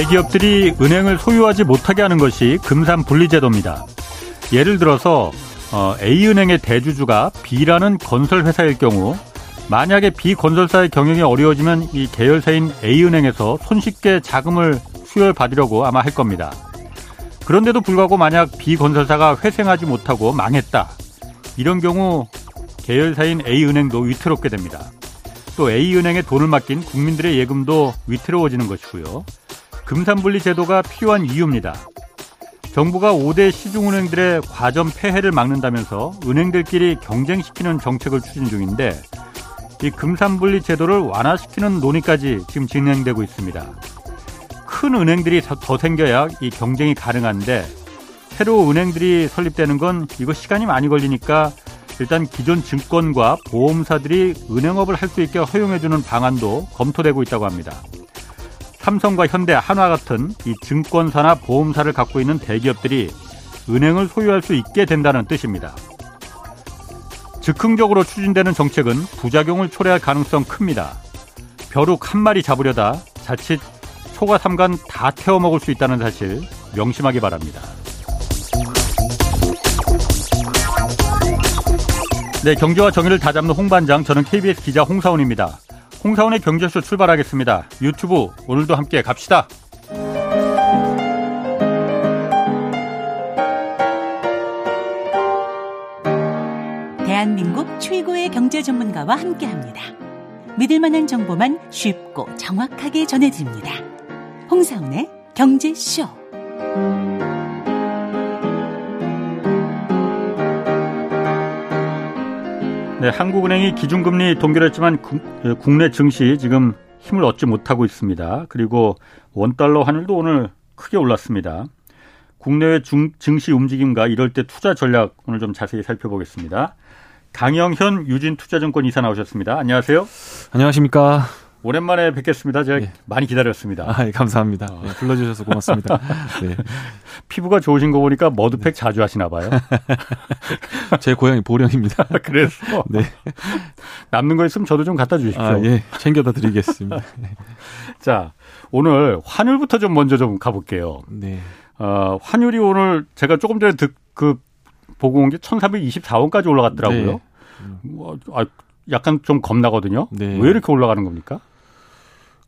대기업들이 은행을 소유하지 못하게 하는 것이 금산 분리제도입니다. 예를 들어서 어, A은행의 대주주가 B라는 건설회사일 경우 만약에 B 건설사의 경영이 어려워지면 이 계열사인 A은행에서 손쉽게 자금을 수혈받으려고 아마 할 겁니다. 그런데도 불구하고 만약 B 건설사가 회생하지 못하고 망했다. 이런 경우 계열사인 A은행도 위태롭게 됩니다. 또 A은행에 돈을 맡긴 국민들의 예금도 위태로워지는 것이고요. 금산분리 제도가 필요한 이유입니다. 정부가 5대 시중은행들의 과점 폐해를 막는다면서 은행들끼리 경쟁시키는 정책을 추진 중인데 이 금산분리 제도를 완화시키는 논의까지 지금 진행되고 있습니다. 큰 은행들이 더 생겨야 이 경쟁이 가능한데 새로 은행들이 설립되는 건 이거 시간이 많이 걸리니까 일단 기존 증권과 보험사들이 은행업을 할 수 있게 허용해주는 방안도 검토되고 있다고 합니다. 삼성과 현대, 한화 같은 이 증권사나 보험사를 갖고 있는 대기업들이 은행을 소유할 수 있게 된다는 뜻입니다. 즉흥적으로 추진되는 정책은 부작용을 초래할 가능성 큽니다. 벼룩 한 마리 잡으려다 자칫 초과 삼간 다 태워 먹을 수 있다는 사실 명심하기 바랍니다. 네, 경제와 정의를 다잡는 홍반장, 저는 KBS 기자 홍사원입니다. 홍사원의 경제쇼 출발하겠습니다. 유튜브 오늘도 함께 갑시다. 대한민국 최고의 경제 전문가와 함께합니다. 믿을 만한 정보만 쉽고 정확하게 전해드립니다. 홍사원의 경제쇼. 네, 한국은행이 기준금리 동결했지만 예, 국내 증시 지금 힘을 얻지 못하고 있습니다. 그리고 원달러 환율도 오늘 크게 올랐습니다. 국내외 중, 증시 움직임과 이럴 때 투자 전략 오늘 좀 자세히 살펴보겠습니다. 강영현 유진투자증권 이사 나오셨습니다. 안녕하세요. 안녕하십니까. 오랜만에 뵙겠습니다. 제가 예. 많이 기다렸습니다. 아, 예, 감사합니다. 어. 네, 불러주셔서 고맙습니다. 네. 피부가 좋으신 거 보니까 머드팩 네. 자주 하시나 봐요. 제 고향이 보령입니다. 그래서 네. 남는 거 있으면 저도 좀 갖다 주십시오. 아, 예, 챙겨다 드리겠습니다. 자, 오늘 환율부터 좀 먼저 좀 가볼게요. 네. 어, 환율이 오늘 제가 조금 전에 듣, 그 보고 온 게 1,424원까지 올라갔더라고요. 네. 뭐, 아, 약간 좀 겁나거든요. 네. 왜 이렇게 올라가는 겁니까?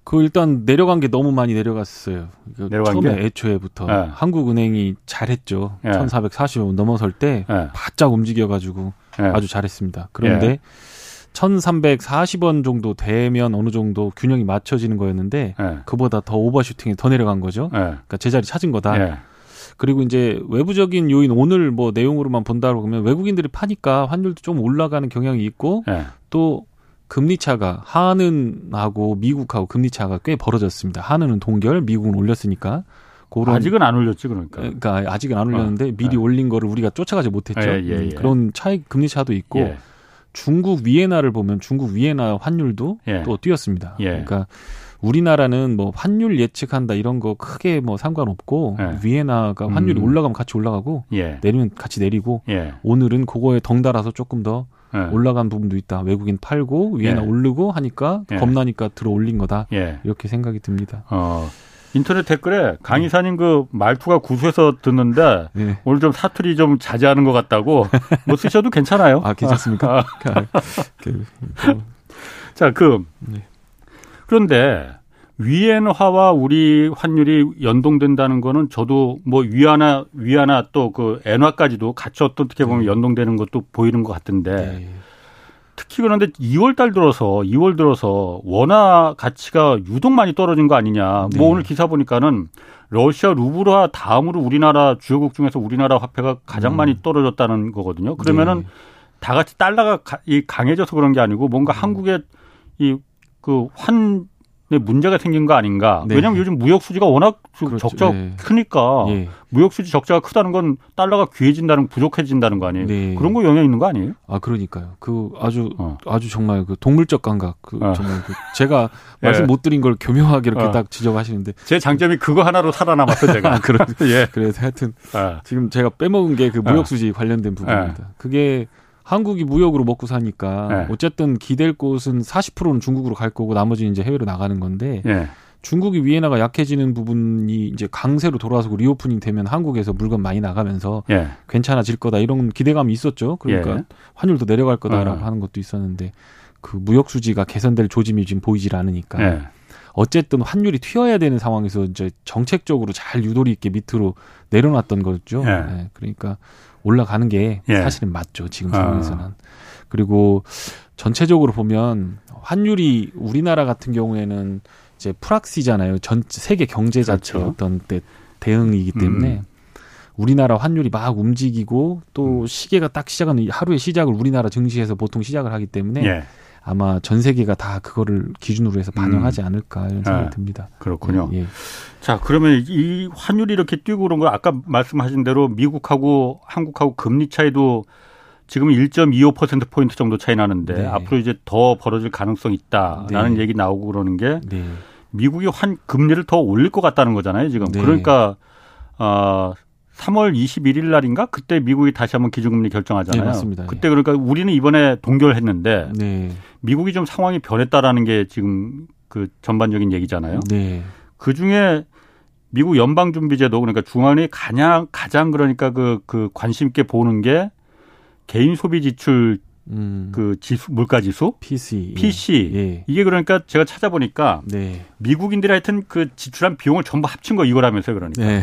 그 일단 내려간 게 너무 많이 내려갔어요. 그 내려간 처음에 게? 애초에부터 네. 한국은행이 잘했죠. 네. 1,440원 넘어설 때 네. 바짝 움직여가지고 네. 아주 잘했습니다. 그런데 네. 1,340원 정도 되면 어느 정도 균형이 맞춰지는 거였는데 네. 그보다 더 오버슈팅이 더 내려간 거죠. 네. 그러니까 제자리 찾은 거다. 네. 그리고 이제 외부적인 요인 오늘 뭐 내용으로만 본다고 그러면 외국인들이 파니까 환율도 좀 올라가는 경향이 있고 또 금리 차가 한은하고 미국하고 금리 차가 꽤 벌어졌습니다. 한은은 동결, 미국은 올렸으니까. 그런 아직은 안 올렸지 그러니까. 그러니까 아직은 안 올렸는데 어, 미리 네. 올린 거를 우리가 쫓아가지 못했죠. 예, 예, 예. 그런 차이 금리 차도 있고 예. 중국 위에나를 보면 중국 위에나 환율도 예. 또 뛰었습니다. 예. 그러니까 우리나라는 뭐 환율 예측한다 이런 거 크게 뭐 상관없고 위에나가 환율이 음. 올라가면 같이 올라가고 내리면 같이 내리고 오늘은 그거에 덩달아서 조금 더 예. 올라간 부분도 있다. 외국인 팔고 위에나 예. 오르고 하니까 예. 겁나니까 들어 올린 거다. 예. 이렇게 생각이 듭니다. 어. 인터넷 댓글에 강 이사님 그 말투가 구수해서 듣는데 네. 오늘 좀 사투리 좀 자제하는 것 같다고 뭐 쓰셔도 괜찮아요. 아 괜찮습니까? 아. 그, 그, 자, 그 네. 그런데 위엔화와 우리 환율이 연동된다는 거는 저도 뭐 위안화 위안화 또 그 엔화까지도 같이 어떻게 보면 네. 연동되는 것도 보이는 것 같은데 네. 특히 그런데 2월 달 들어서 2월 들어서 원화 가치가 유독 많이 떨어진 거 아니냐. 네. 뭐 오늘 기사 보니까는 러시아 루블화 다음으로 우리나라 주요국 중에서 우리나라 화폐가 가장 음. 많이 떨어졌다는 거거든요. 그러면은 네. 다 같이 달러가 강해져서 그런 게 아니고 뭔가 음. 한국의 이그 환 문제가 생긴 거 아닌가. 네. 왜냐하면 요즘 무역 수지가 워낙 그렇죠. 적자가 네. 크니까 예. 무역 수지 적자가 크다는 건 달러가 귀해진다는 부족해진다는 거 아니에요. 네. 그런 거 영향 있는 거 아니에요? 아 그러니까요. 그 아주 어. 아주 정말 그 동물적 감각. 그 어. 정말 그 제가 말씀 예. 못 드린 걸 교묘하게 이렇게 어. 딱 지적하시는데 제 장점이 그거 하나로 살아남았어 제가. 아, 그런 예. 그래서 하여튼 어. 지금 제가 빼먹은 게 그 무역 수지 관련된 부분입니다. 그게 한국이 무역으로 먹고 사니까 네. 어쨌든 기댈 곳은 40%는 중국으로 갈 거고 나머지는 이제 해외로 나가는 건데 네. 중국이 위안화가 약해지는 부분이 이제 강세로 돌아서 reopening 되면 한국에서 물건 많이 나가면서 예. 괜찮아질 거다 이런 기대감이 있었죠. 그러니까 예. 환율도 내려갈 거다라고 어. 하는 것도 있었는데 그 무역 수지가 개선될 조짐이 지금 보이질 않으니까 예. 어쨌든 환율이 튀어야 되는 상황에서 이제 정책적으로 잘 유도리 있게 밑으로 내려놨던 거죠. 예. 네, 그러니까 올라가는 게 예. 사실은 맞죠. 지금 상황에서는. 어. 그리고 전체적으로 보면 환율이 우리나라 같은 경우에는 이제 프락시잖아요. 전 세계 경제 자체 그렇죠. 어떤 때 대응이기 때문에 음. 우리나라 환율이 막 움직이고 또 음. 시계가 딱 시작하는 하루의 시작을 우리나라 증시에서 보통 시작을 하기 때문에 예. 아마 전 세계가 다 그거를 기준으로 해서 반영하지 음. 않을까 이런 생각이 네. 듭니다. 그렇군요. 예. 자, 그러면 이 환율이 이렇게 뛰고 그런 거 아까 말씀하신 대로 미국하고 한국하고 금리 차이도 지금 1.25% 포인트 정도 차이 나는데 네. 앞으로 이제 더 벌어질 가능성이 있다라는 네. 얘기 나오고 그러는 게 네. 미국이 환 금리를 더 올릴 것 같다는 거잖아요, 지금. 네. 그러니까 어 3월 21일 날인가 그때 미국이 다시 한번 기준금리 결정하잖아요. 네, 맞습니다. 그때 그러니까 우리는 이번에 동결했는데 네. 미국이 좀 상황이 변했다라는 게 지금 그 전반적인 얘기잖아요. 네. 그 중에 미국 연방준비제도 그러니까 중앙이 가장 가장 그러니까 그, 그 관심 있게 보는 게 개인 소비 지출 음. 그 지수 물가 지수 PC PC 예. 이게 그러니까 제가 찾아보니까 네. 미국인들이 하여튼 그 지출한 비용을 전부 합친 거 이거라면서요 그러니까 네.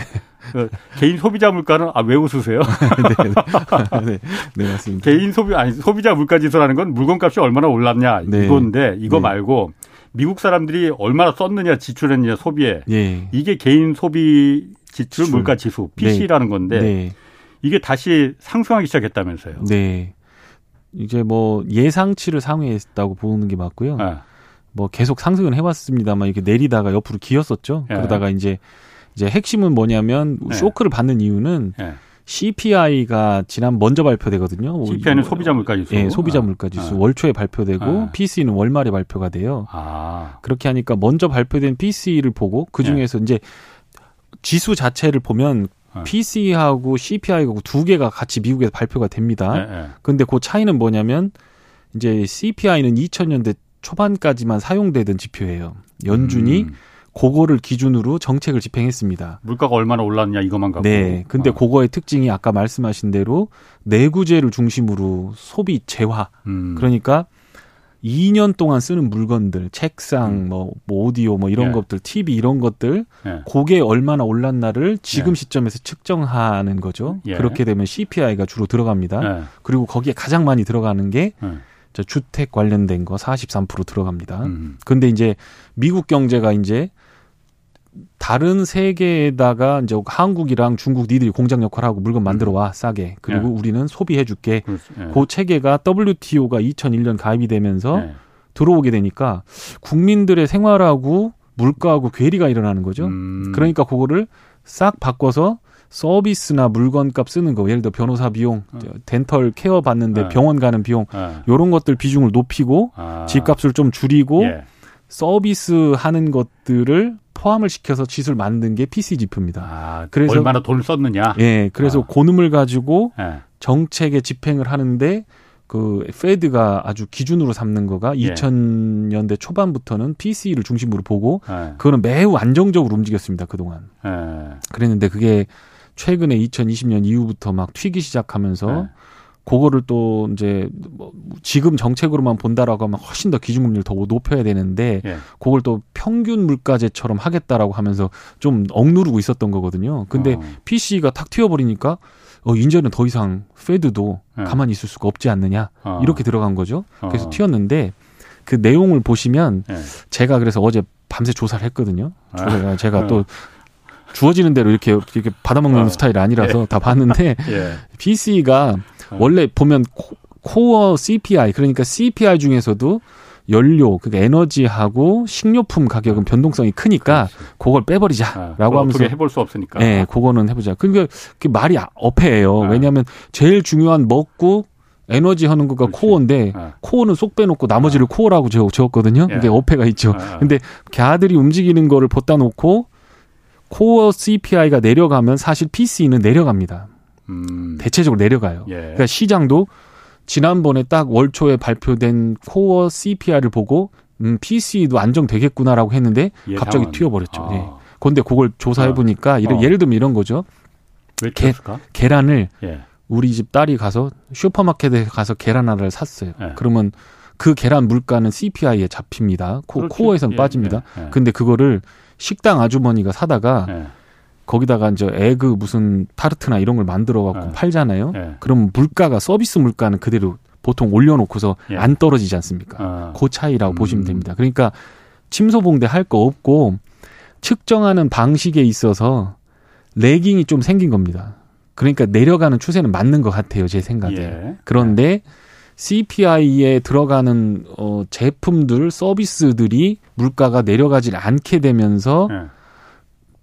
그 개인 소비자 물가는 아 왜 웃으세요? 네, 네. 네, 맞습니다. 개인 소비 아니 소비자 물가 지수라는 건 물건값이 얼마나 올랐냐 네. 이건데 이거 네. 말고 미국 사람들이 얼마나 썼느냐 지출했느냐 소비에 예. 이게 개인 소비 지출, 지출. 물가 지수 PC라는 건데 이게 다시 상승하기 시작했다면서요. 네. 이제 뭐 예상치를 상회했다고 보는 게 맞고요. 네. 뭐 계속 상승은 해왔습니다만 이렇게 내리다가 옆으로 기었었죠. 네. 그러다가 이제 이제 핵심은 뭐냐면 네. 쇼크를 받는 이유는 네. CPI가 지난 먼저 발표되거든요. CPI는 뭐, 소비자 물가 지수. 예, 소비자 물가 지수. 아. 월초에 발표되고 아. PC는 월말에 발표가 돼요. 아. 그렇게 하니까 먼저 발표된 PC를 보고 그 중에서 네. 이제 지수 자체를 보면 네. PC하고 CPI하고 두 개가 같이 미국에서 발표가 됩니다. 네, 네. 근데 그 차이는 뭐냐면 이제 CPI는 2000년대 초반까지만 사용되던 지표예요. 연준이 음. 그거를 기준으로 정책을 집행했습니다. 물가가 얼마나 올랐냐 이것만 갖고. 네. 근데 아. 그거의 특징이 아까 말씀하신 대로 내구재를 중심으로 소비 재화. 음. 그러니까 2년 동안 쓰는 물건들, 책상, 음. 뭐, 뭐 오디오, 뭐 이런 예. 것들, TV 이런 것들, 예. 그게 얼마나 올랐나를 지금 예. 시점에서 측정하는 거죠. 예. 그렇게 되면 CPI가 주로 들어갑니다. 예. 그리고 거기에 가장 많이 들어가는 게 예. 저 주택 관련된 거 43% 들어갑니다. 음. 근데 이제 미국 경제가 이제 다른 세계에다가 이제 한국이랑 중국 니들이 공장 역할하고 물건 만들어 와 싸게 그리고 네. 우리는 소비해 줄게 네. 그 체계가 WTO가 2001년 가입이 되면서 네. 들어오게 되니까 국민들의 생활하고 물가하고 괴리가 일어나는 거죠. 음. 그러니까 그거를 싹 바꿔서 서비스나 물건값 쓰는 거 예를 들어 변호사 비용, 어. 덴털 케어 받는데 네. 병원 가는 비용 네. 요런 것들 비중을 높이고 아. 집값을 좀 줄이고 예. 서비스 하는 것들을 포함을 시켜서 지수를 만든 게 PC 지표입니다. 아, 그래서 얼마나 돈을 썼느냐. 예, 그래서 아. 고놈을 가지고 예. 정책의 집행을 하는데 그 페드가 아주 기준으로 삼는 거가 예. 2000년대 초반부터는 PC를 중심으로 보고 예. 그거는 매우 안정적으로 움직였습니다 그동안. 예. 그랬는데 그게 최근에 2020년 이후부터 막 튀기 시작하면서 예. 그거를 또 이제 뭐 지금 정책으로만 본다라고 하면 훨씬 더 기준금리를 더 높여야 되는데 예. 그걸 또 평균 물가제처럼 하겠다라고 하면서 좀 억누르고 있었던 거거든요. 근데 어. PC가 탁 튀어버리니까 어 이제는 더 이상 페드도 예. 가만히 있을 수가 없지 않느냐 어. 이렇게 들어간 거죠. 그래서 어. 튀었는데 그 내용을 보시면 예. 제가 그래서 어제 밤새 조사를 했거든요. 아. 제가 또 주어지는 대로 이렇게 이렇게 받아먹는 어. 스타일이 아니라서 예. 다 봤는데 예. PC가 어. 원래 보면 코, 어 CPI 그러니까 CPI 중에서도 연료, 그 에너지하고 식료품 가격은 변동성이 크니까 그렇지. 그걸 빼버리자라고 아, 하면서 해볼 수 없으니까. 네, 그거는 해보자. 그러니까 그 말이 어폐예요. 아. 왜냐하면 제일 중요한 먹고 에너지 하는 거가 그렇지. 코어인데 아. 코어는 쏙 빼놓고 나머지를 아. 코어라고 적었거든요. 예. 그게 어폐가 있죠. 아. 근데 걔들이 움직이는 거를 봇다 놓고 코어 CPI가 내려가면 사실 PC는 내려갑니다. 음. 대체적으로 내려가요. 예. 그러니까 시장도 지난번에 딱 월초에 발표된 코어 CPI를 보고 음, PC도 안정되겠구나라고 했는데 갑자기 상황. 튀어버렸죠. 아. 예. 그런데 그걸 조사해 보니까 어. 예를, 들면 이런 거죠. 왜 게, 계란을 예. 우리 집 딸이 가서 슈퍼마켓에 가서 계란 하나를 샀어요. 예. 그러면 그 계란 물가는 CPI에 잡힙니다. 코, 코어에선 예, 빠집니다. 예, 예. 근데 그거를 식당 아주머니가 사다가 예. 거기다가 이제 에그 무슨 타르트나 이런 걸 만들어 갖고 예. 팔잖아요. 그럼 물가가 서비스 물가는 그대로 보통 올려놓고서 안 떨어지지 않습니까? 아. 그 차이라고 음. 보시면 됩니다. 그러니까 침소봉대 할 거 없고 측정하는 방식에 있어서 레깅이 좀 생긴 겁니다. 그러니까 내려가는 추세는 맞는 것 같아요, 제 생각에. 예. 그런데 CPI에 들어가는 어, 제품들, 서비스들이 물가가 내려가질 않게 되면서 예.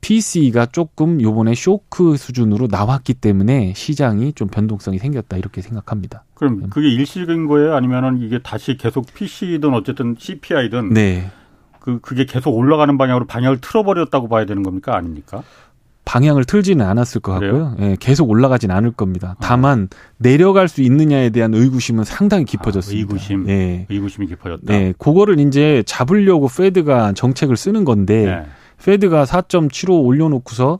PC가 조금 요번에 쇼크 수준으로 나왔기 때문에 시장이 좀 변동성이 생겼다 이렇게 생각합니다. 그럼 음. 그게 일시적인 거예요? 아니면은 이게 다시 계속 PC든 어쨌든 CPI든 네. 그 그게 계속 올라가는 방향으로 방향을 틀어버렸다고 봐야 되는 겁니까? 아닙니까? 방향을 틀지는 않았을 것 같고요. 예, 계속 올라가진 않을 겁니다. 아. 다만 내려갈 수 있느냐에 대한 의구심은 상당히 깊어졌습니다. 아, 의구심, 예. 의구심이 깊어졌다. 네, 그거를 이제 잡으려고 페드가 정책을 쓰는 건데 네. 페드가 4.75 올려놓고서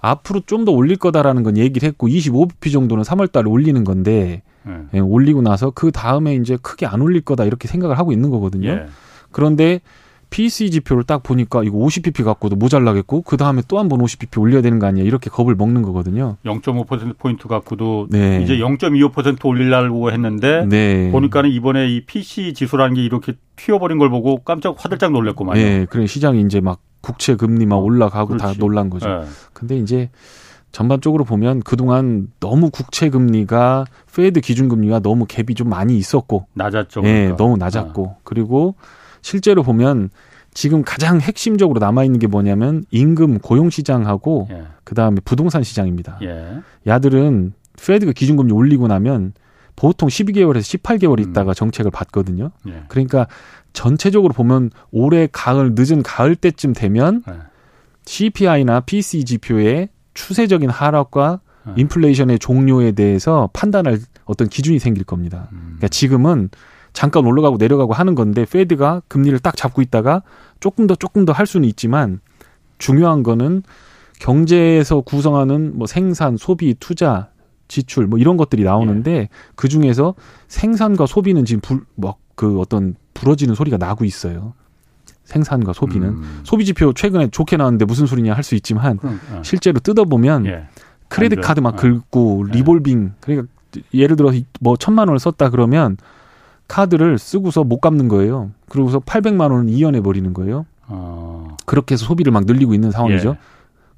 앞으로 좀 더 올릴 거다라는 건 얘기를 했고 25bp 정도는 3월 달에 올리는 건데 네. 예, 올리고 나서 그 다음에 이제 크게 안 올릴 거다 이렇게 생각을 하고 있는 거거든요. 예. 그런데 PC 지표를 딱 보니까 이거 50pp 갖고도 모자라겠고 그 다음에 또 한 번 50pp 올려야 되는 거 아니야 이렇게 겁을 먹는 거거든요. 0.5% 포인트 갖고도 네. 이제 0.25% 올리려고 했는데 네. 보니까는 이번에 이 PC 지수라는 게 이렇게 튀어버린 걸 보고 깜짝 화들짝 놀랐고 말이에요. 네, 그래 시장이 이제 막 국채 금리 막 올라가고 그렇지. 다 놀란 거죠. 네. 근데 이제 전반적으로 보면 그동안 너무 국채 금리가 페드 기준 금리가 너무 갭이 좀 많이 있었고 낮았죠. 네, 그러니까. 너무 낮았고 아. 그리고 실제로 보면 지금 가장 핵심적으로 남아 있는 게 뭐냐면 임금 고용 시장하고 예. 그다음에 부동산 시장입니다. 예. 야들은 페드가 기준 금리 올리고 나면 보통 12개월에서 18개월 음. 있다가 음. 정책을 받거든요. 예. 그러니까 전체적으로 보면 올해 가을 늦은 가을 때쯤 되면 예. CPI나 PCE 지표의 추세적인 하락과 예. 인플레이션의 종료에 대해서 판단할 어떤 기준이 생길 겁니다. 음. 그러니까 지금은 잠깐 올라가고 내려가고 하는 건데 페드가 금리를 딱 잡고 있다가 조금 더 조금 더 할 수는 있지만 중요한 거는 경제에서 구성하는 뭐 생산, 소비, 투자, 지출 뭐 이런 것들이 나오는데 예. 그 중에서 생산과 소비는 지금 불, 뭐그 어떤 부러지는 소리가 나고 있어요. 생산과 소비는 음. 소비 지표 최근에 좋게 나왔는데 무슨 소리냐 할 수 있지만 그럼, 어. 실제로 뜯어보면 예. 크레딧 카드 막 어. 긁고 예. 리볼빙 그러니까 예를 들어 뭐 천만 원을 썼다 그러면 카드를 쓰고서 못 갚는 거예요. 그러고서 800만 원을 이연해 버리는 거예요. 어. 그렇게 해서 소비를 막 늘리고 있는 상황이죠. 예.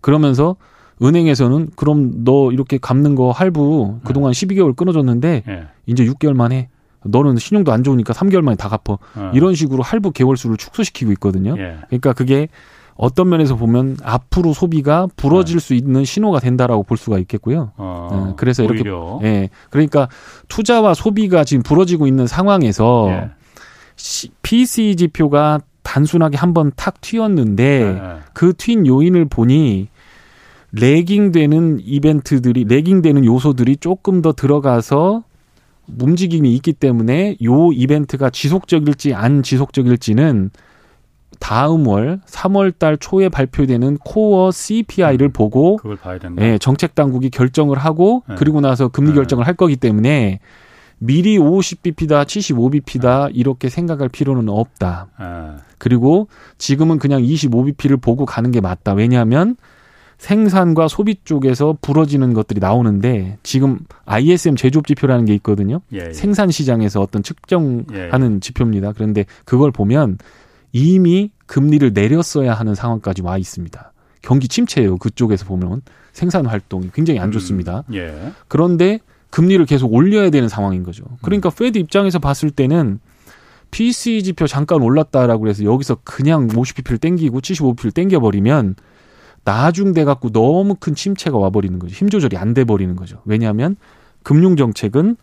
그러면서 은행에서는 그럼 너 이렇게 갚는 거 할부 그동안 예. 12개월 끊어줬는데 예. 이제 6개월 만에 너는 신용도 안 좋으니까 3개월 만에 다 갚어. 어. 이런 식으로 할부 개월 수를 축소시키고 있거든요. 예. 그러니까 그게 어떤 면에서 보면 앞으로 소비가 부러질 네. 수 있는 신호가 된다라고 볼 수가 있겠고요. 어, 네, 그래서 이렇게 예. 그러니까 투자와 소비가 지금 부러지고 있는 상황에서 예. PC 지표가 단순하게 한번 탁 튀었는데 네. 그튄 요인을 보니 레깅되는 이벤트들이 레깅되는 요소들이 조금 더 들어가서 움직임이 있기 때문에 요 이벤트가 지속적일지 안 지속적일지는 다음 월 3월 달 초에 발표되는 코어 CPI를 음, 보고 그걸 봐야 된다. 예, 정책 당국이 결정을 하고 네. 그리고 나서 금리 네. 결정을 할 거기 때문에 미리 50bp다, 75bp다 네. 이렇게 생각할 필요는 없다. 네. 그리고 지금은 그냥 25bp를 보고 가는 게 맞다. 왜냐하면 생산과 소비 쪽에서 부러지는 것들이 나오는데 지금 ISM 제조업 지표라는 게 있거든요. 예, 예. 생산 시장에서 어떤 측정하는 예, 예. 지표입니다. 그런데 그걸 보면 이미 금리를 내렸어야 하는 상황까지 와 있습니다. 경기 침체예요. 그쪽에서 보면 생산 활동이 굉장히 안 음, 좋습니다. 음, 예. 그런데 금리를 계속 올려야 되는 상황인 거죠. 그러니까 음. 페드 입장에서 봤을 때는 PC 지표 잠깐 올랐다라고 해서 여기서 그냥 50bp를 땡기고 75bp를 땡겨 버리면 나중돼 갖고 너무 큰 침체가 와 버리는 거죠. 힘 조절이 안 돼 버리는 거죠. 왜냐하면 금융 정책은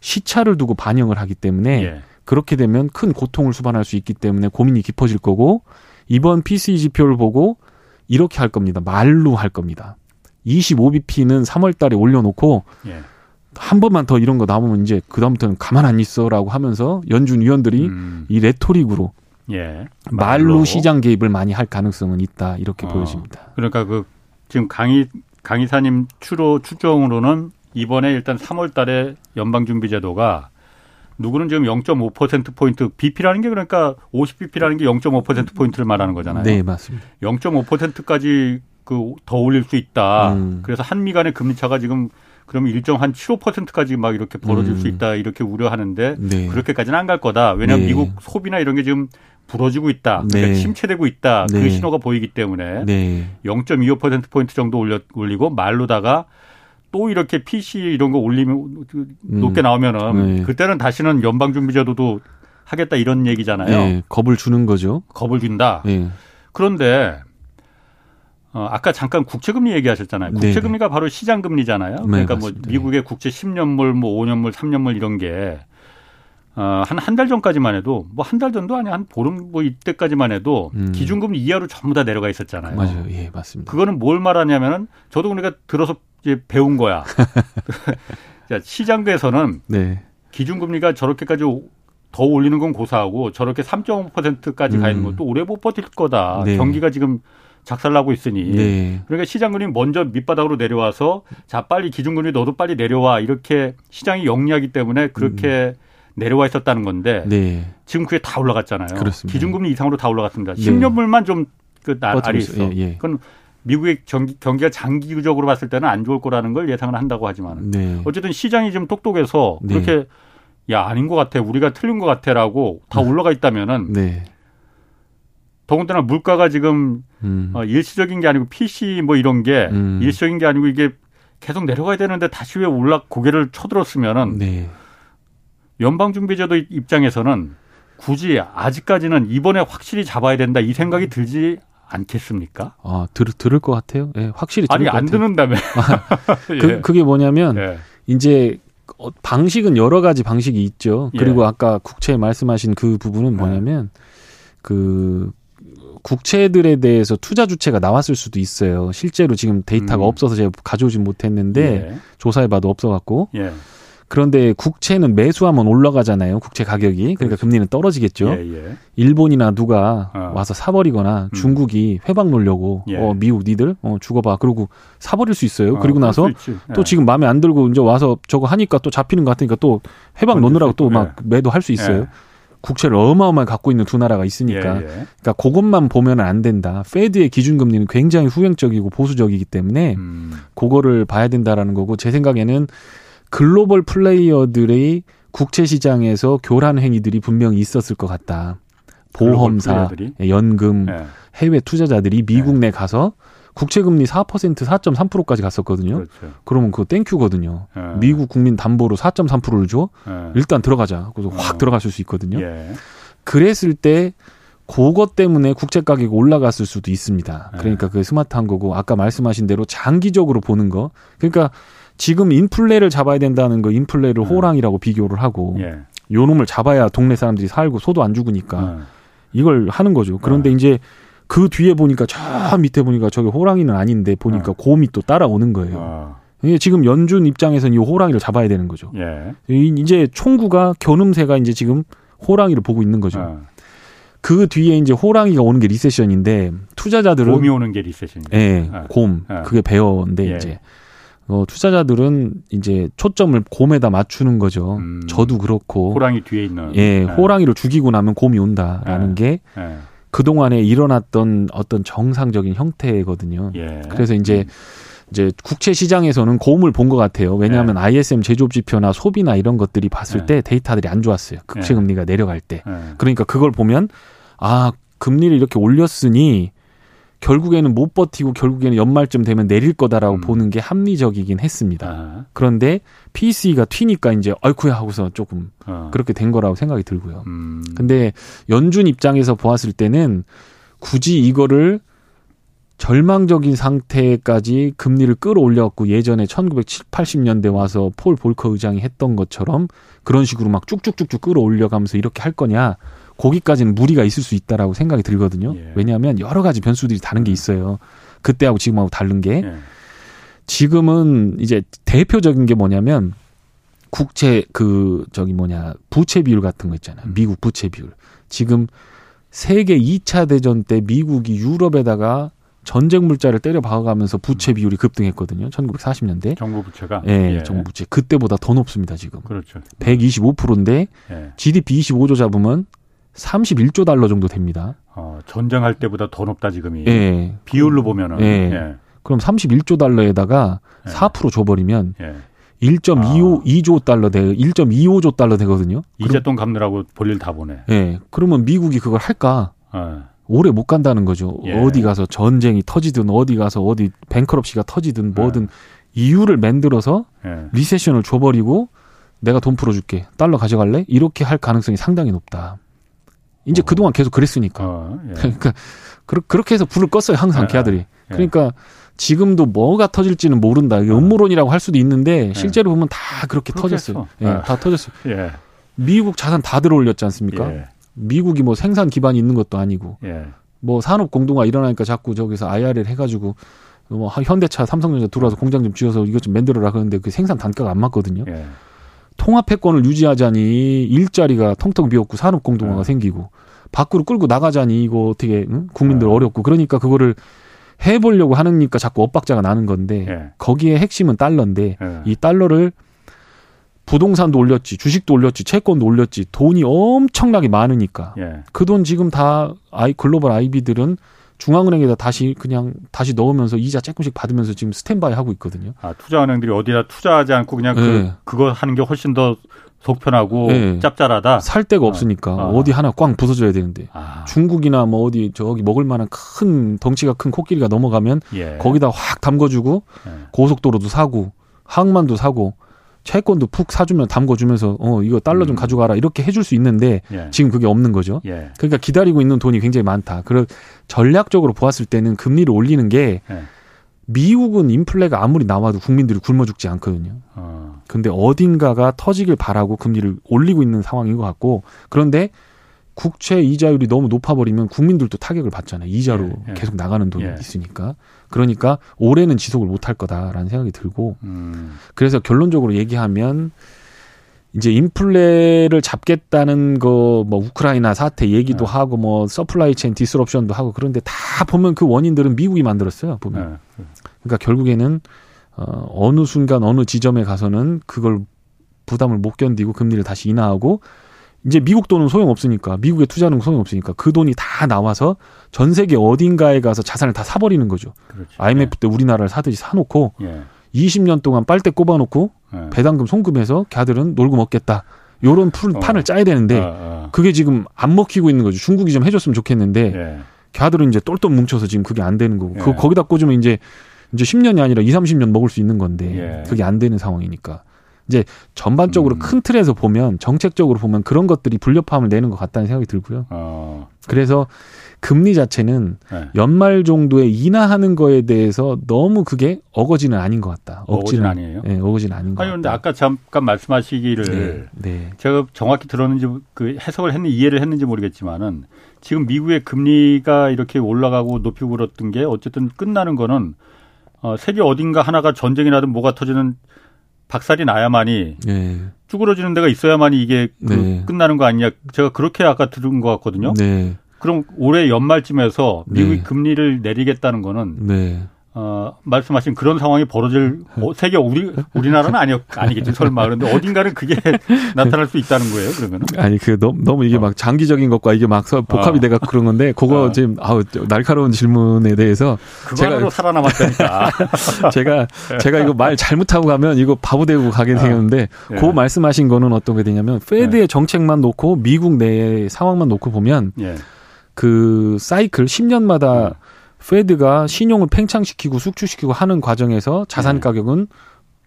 시차를 두고 반영을 하기 때문에 예. 그렇게 되면 큰 고통을 수반할 수 있기 때문에 고민이 깊어질 거고 이번 PCE 지표를 보고 이렇게 할 겁니다. 말로 할 겁니다. 25bp는 3월 달에 올려놓고 예. 한 번만 더 이런 거 나오면 이제 그다음부터는 가만 안 있어라고 하면서 연준 위원들이 음. 이 레토릭으로 예. 말로, 말로, 시장 개입을 많이 할 가능성은 있다 이렇게 어, 보여집니다. 그러니까 그 지금 강의 강의사님 추로 추정으로는 이번에 일단 3월달에 연방준비제도가 누구는 지금 0.5% 포인트 BP라는 게 그러니까 50BP라는 게 0.5% 포인트를 말하는 거잖아요. 네, 맞습니다. 0.5%까지 그 더 올릴 수 있다. 음. 그래서 한미 간의 금리 차가 지금 그러면 일정 한 7~5%까지 막 이렇게 벌어질 음. 수 있다 이렇게 우려하는데 네. 그렇게까지는 안 갈 거다. 왜냐하면 네. 미국 소비나 이런 게 지금 부러지고 있다. 그러니까 네. 침체되고 있다. 그 네. 신호가 보이기 때문에 네. 0.25% 포인트 정도 올려 올리고 말로다가 또 이렇게 PC 이런 거 올리면 음. 높게 나오면은 네. 그때는 다시는 연방준비제도도 하겠다 이런 얘기잖아요. 네. 겁을 주는 거죠. 겁을 준다. 네. 그런데 어, 아까 잠깐 국채금리 얘기하셨잖아요. 네. 국채금리가 바로 시장금리잖아요. 네, 그러니까 뭐 미국의 국채 10년물, 뭐 5년물, 3년물 이런 게 어, 한 한 달 전까지만 해도 뭐 한 달 전도 아니야 한 보름 뭐 이때까지만 해도 음. 기준금리 이하로 전부 다 내려가 있었잖아요. 맞아요. 예, 맞습니다. 그거는 뭘 말하냐면은 저도 그러니까 들어서 이제 배운 거야. 자, 시장에서는 네. 기준금리가 저렇게까지 더 올리는 건 고사하고 저렇게 3.5%까지 음. 가 있는 것도 오래 못 버틸 거다. 네. 경기가 지금 작살나고 있으니. 네. 그러니까 시장금리 먼저 밑바닥으로 내려와서 자 빨리 기준금리 너도 빨리 내려와 이렇게 시장이 영리하기 때문에 그렇게 음. 내려와 있었다는 건데 네. 지금 그게 다 올라갔잖아요. 그렇습니다. 기준금리 이상으로 다 올라갔습니다. 네. 10년물만 좀그 날이 있어. 예, 예. 그건 미국의 경기, 경기가 장기적으로 봤을 때는 안 좋을 거라는 걸 예상을 한다고 하지만 네. 어쨌든 시장이 좀 똑똑해서 네. 그렇게 야 아닌 것 같아 우리가 틀린 것 같아라고 다 네. 올라가 있다면은 네. 더군다나 물가가 지금 음. 어, 일시적인 게 아니고 PC 뭐 이런 게 음. 일시적인 게 아니고 이게 계속 내려가야 되는데 다시 왜 올라 고개를 쳐들었으면은 네. 연방준비제도 입장에서는 굳이 아직까지는 이번에 확실히 잡아야 된다 이 생각이 들지 않겠습니까? 아, 들, 들을 것 같아요. 예, 확실히 들을 아니, 안 듣는다며. 아, 그, 예. 그게 뭐냐면, 예. 이제, 어, 방식은 여러 가지 방식이 있죠. 그리고 예. 아까 국채 말씀하신 그 부분은 예. 뭐냐면, 그, 국채들에 대해서 투자 주체가 나왔을 수도 있어요. 실제로 지금 데이터가 음. 없어서 제가 가져오진 못했는데, 예. 조사해봐도 없어갖고. 그런데 국채는 매수하면 올라가잖아요. 국채 가격이. 그러니까 그렇죠. 금리는 떨어지겠죠. 예, 예. 일본이나 누가 어. 와서 사버리거나 음. 중국이 회방 놓으려고 예. 어 미국 니들 어 죽어봐. 그러고 사버릴 수 있어요. 어, 그리고 나서 또 예. 지금 마음에 안 들고 이제 와서 저거 하니까 또 잡히는 것 같으니까 또 회방 놓느라고 또막 예. 매도할 수 있어요. 예. 국채를 어마어마하게 갖고 있는 두 나라가 있으니까. 그러니까 그것만 보면은 안 된다. 페드의 기준금리는 굉장히 후행적이고 보수적이기 때문에 음. 그거를 봐야 된다라는 거고 제 생각에는 글로벌 플레이어들의 국채 시장에서 교란 행위들이 분명히 있었을 것 같다. 보험사, 예, 연금, 네. 해외 투자자들이 미국 네. 내 가서 국채 금리 4% 4.3%까지 갔었거든요. 그렇죠. 그러면 그거 땡큐거든요. 네. 미국 국민 담보로 4.3%를 줘. 네. 일단 들어가자. 그래서 확 어. 들어가실 수 있거든요. 예. 그랬을 때 그것 때문에 국채 가격이 올라갔을 수도 있습니다. 그러니까 그 스마트한 거고 아까 말씀하신 대로 장기적으로 보는 거. 그러니까 지금 인플레를 잡아야 된다는 거 인플레를 네. 호랑이라고 비교를 하고 예. 요 놈을 잡아야 동네 사람들이 살고 소도 안 죽으니까 네. 이걸 하는 거죠. 그런데 네. 이제 그 뒤에 보니까 저 밑에 보니까 저게 호랑이는 아닌데 보니까 네. 곰이 또 따라오는 거예요. 아. 이게 지금 연준 입장에서는 이 호랑이를 잡아야 되는 거죠. 예. 이제 총구가 겨눔새가 이제 지금 호랑이를 보고 있는 거죠. 아. 그 뒤에 이제 호랑이가 오는 게 리세션인데 투자자들은 곰이 오는 게 리세션이죠. 예, 아. 곰 아. 그게 베어인데 예. 이제 어, 투자자들은 이제 초점을 곰에다 맞추는 거죠. 음, 저도 그렇고. 호랑이 뒤에 있는. 예, 네. 호랑이를 죽이고 나면 곰이 온다라는 네. 게 네. 그동안에 일어났던 어떤 정상적인 형태거든요. 예. 그래서 이제 이제 국채 시장에서는 고음을 본 것 같아요. 왜냐하면 네. ISM 제조업 지표나 소비나 이런 것들이 봤을 네. 때 데이터들이 안 좋았어요. 국채 금리가 내려갈 때. 그러니까 그걸 보면 아 금리를 이렇게 올렸으니 결국에는 못 버티고 결국에는 연말쯤 되면 내릴 거다라고 음. 보는 게 합리적이긴 했습니다. 아. 그런데 PC가 튀니까 이제 아이쿠야 하고서 조금 아. 그렇게 된 거라고 생각이 들고요. 음. 근데 연준 입장에서 보았을 때는 굳이 이거를 절망적인 상태까지 금리를 끌어올려갖고 예전에 1980년대 와서 폴 볼커 의장이 했던 것처럼 그런 식으로 막 쭉쭉쭉쭉 끌어올려가면서 이렇게 할 거냐 거기까지는 무리가 있을 수 있다라고 생각이 들거든요. 예. 왜냐하면 여러 가지 변수들이 다른 게 있어요. 그때하고 지금하고 다른 게 예. 지금은 이제 대표적인 게 뭐냐면 국채 그 저기 뭐냐 부채 비율 같은 거 있잖아요. 음. 미국 부채 비율. 지금 세계 2차 대전 때 미국이 유럽에다가 전쟁 물자를 때려 박아가면서 부채 비율이 급등했거든요. 1940년대. 정부 부채가? 예, 예. 정부 부채. 그때보다 더 높습니다, 지금. 그렇죠. 125%인데 예. GDP 25조 잡으면 31조 달러 정도 됩니다. 어, 전쟁할 때보다 더 높다 지금이. 예. 비율로 보면은. 예. 예. 그럼 31조 달러에다가 예. 4% 줘버리면 예. 1.25 아. 2조 달러 돼 1.25조 달러 되거든요. 이제돈 갚느라고 볼일 다 보내. 예. 그러면 미국이 그걸 할까? 예. 오래 못 간다는 거죠. 예. 어디 가서 전쟁이 터지든 어디 가서 어디 뱅크럽시가 터지든 뭐든 예. 이유를 만들어서 예. 리세션을 줘버리고 내가 돈 풀어줄게 달러 가져갈래 이렇게 할 가능성이 상당히 높다. 이제 어. 그동안 계속 그랬으니까. 어, 예. 그러니까 그렇게 해서 불을 껐어요 항상 예. 걔들이. 그러니까 지금도 뭐가 터질지는 모른다. 어. 음모론이라고 할 수도 있는데 실제로 보면 다 그렇게. 터졌어요. 예, 다 터졌어요. 미국 자산 다 들어올렸지 않습니까? 미국이 뭐 생산 기반이 있는 것도 아니고 예. 뭐 산업 공동화 일어나니까 자꾸 저기서 IRL 해가지고 뭐 현대차, 삼성전자 들어와서 공장 좀 지어서 이것 좀 만들어라 그러는데 그 생산 단가가 안 맞거든요. 예. 통합해권을 유지하자니 일자리가 텅텅 비었고 산업 공동화가 예. 생기고 밖으로 끌고 나가자니 이거 어떻게 응? 국민들 예. 어렵고 그러니까 그거를 해보려고 하니까 자꾸 엇박자가 나는 건데 예. 거기에 핵심은 달러인데 예. 이 달러를 부동산도 올렸지, 주식도 올렸지, 채권도 올렸지, 돈이 엄청나게 많으니까 예. 그돈 지금 다 아이 글로벌 아이비들은 중앙은행에다 다시 그냥 다시 넣으면서 이자 조금씩 받으면서 지금 스탠바이 하고 있거든요. 아 투자은행들이 어디다 투자하지 않고 그냥 그 네. 그 그거 하는 게 훨씬 더 속편하고 네. 짭짤하다. 살 데가 어. 없으니까 어. 디 하나 꽝 부서져야 되는데 아. 중국이나 뭐 어디 저기 먹을 만한 큰 덩치가 큰 코끼리가 넘어가면 예. 거기다 확 담궈주고 예. 고속도로도 사고 항만도 사고 채권도 푹 사주면 담궈주면서 어 이거 달러 좀 음. 가져가라 이렇게 해줄 수 있는데 예. 지금 그게 없는 거죠. 예. 그러니까 기다리고 있는 돈이 굉장히 많다. 그런 전략적으로 보았을 때는 금리를 올리는 게 예. 미국은 인플레가 아무리 나와도 국민들이 굶어 죽지 않거든요. 어. 근데 어딘가가 터지길 바라고 금리를 올리고 있는 상황인 것 같고 그런데 국채 이자율이 너무 높아버리면 국민들도 타격을 받잖아요. 이자로 예, 예. 계속 나가는 돈이 예. 있으니까. 그러니까 올해는 지속을 못할 거다라는 생각이 들고 음. 그래서 결론적으로 얘기하면 이제 인플레를 잡겠다는 거 뭐 우크라이나 사태 얘기도 네. 하고 뭐 supply chain disruption도 하고 그런데 다 보면 그 원인들은 미국이 만들었어요 보면 네. 그러니까 결국에는 어 어느 순간 어느 지점에 가서는 그걸 부담을 못 견디고 금리를 다시 인하하고 이제 미국 돈은 소용없으니까 미국에 투자하는 건 소용없으니까 그 돈이 다 나와서 전 세계 어딘가에 가서 자산을 다 사버리는 거죠. 그렇죠. IMF 때 우리나라를 사듯이 사놓고 예. 20년 동안 빨대 꼽아놓고 예. 배당금 송금해서 걔들은 놀고 먹겠다. 요런 풀, 어. 판을 짜야 되는데 어, 어. 그게 지금 안 먹히고 있는 거죠. 중국이 좀 해줬으면 좋겠는데 예. 걔들은 이제 똘똘 뭉쳐서 지금 그게 안 되는 거고 그 거기다 꽂으면 이제 이제 10년이 아니라 2, 30년 먹을 수 있는 건데 예. 그게 안 되는 상황이니까 이제 전반적으로 음. 큰 틀에서 보면 정책적으로 보면 그런 것들이 불협화음을 내는 것 같다는 생각이 들고요. 어. 그래서 금리 자체는 네. 연말 정도에 인하하는 거에 대해서 너무 그게 어거지는 아닌 것 같다. 억지는 아니에요. 네, 어거지는 아닌 것 아니, 같다. 근데 아까 잠깐 말씀하시기를 네, 네. 제가 정확히 들었는지 그 해석을 했는지 이해를 했는지 모르겠지만은 지금 미국의 금리가 이렇게 올라가고 높이 불었던 게 어쨌든 끝나는 거는 어, 세계 어딘가 하나가 전쟁이 나든 뭐가 터지는 박살이 나야만이 네. 쭈그러지는 데가 있어야만이 이게 그 네. 끝나는 거 아니냐. 제가 그렇게 아까 들은 것 같거든요. 네. 그럼 올해 연말쯤에서 미국이 네. 금리를 내리겠다는 거는 네. 어, 말씀하신 그런 상황이 벌어질 어, 세계 우리 우리나라는 아니 아니겠지 설마 그런데 어딘가는 그게 나타날 수 있다는 거예요 그러면 아니 그 너무, 너무 이게 어. 막 장기적인 것과 이게 막 복합이 어. 돼가 그런 건데 그거 어. 지금 아우 날카로운 질문에 대해서 제가 살아남았다니까 제가 제가 이거 말 잘못하고 가면 이거 바보 되고 가게 아. 되는데 예. 그 말씀하신 거는 어떤 게 되냐면 페드의 예. 정책만 놓고 미국 내의 상황만 놓고 보면 예. 그 사이클 10년마다 페드가 신용을 팽창시키고 숙주시키고 하는 과정에서 자산 네. 가격은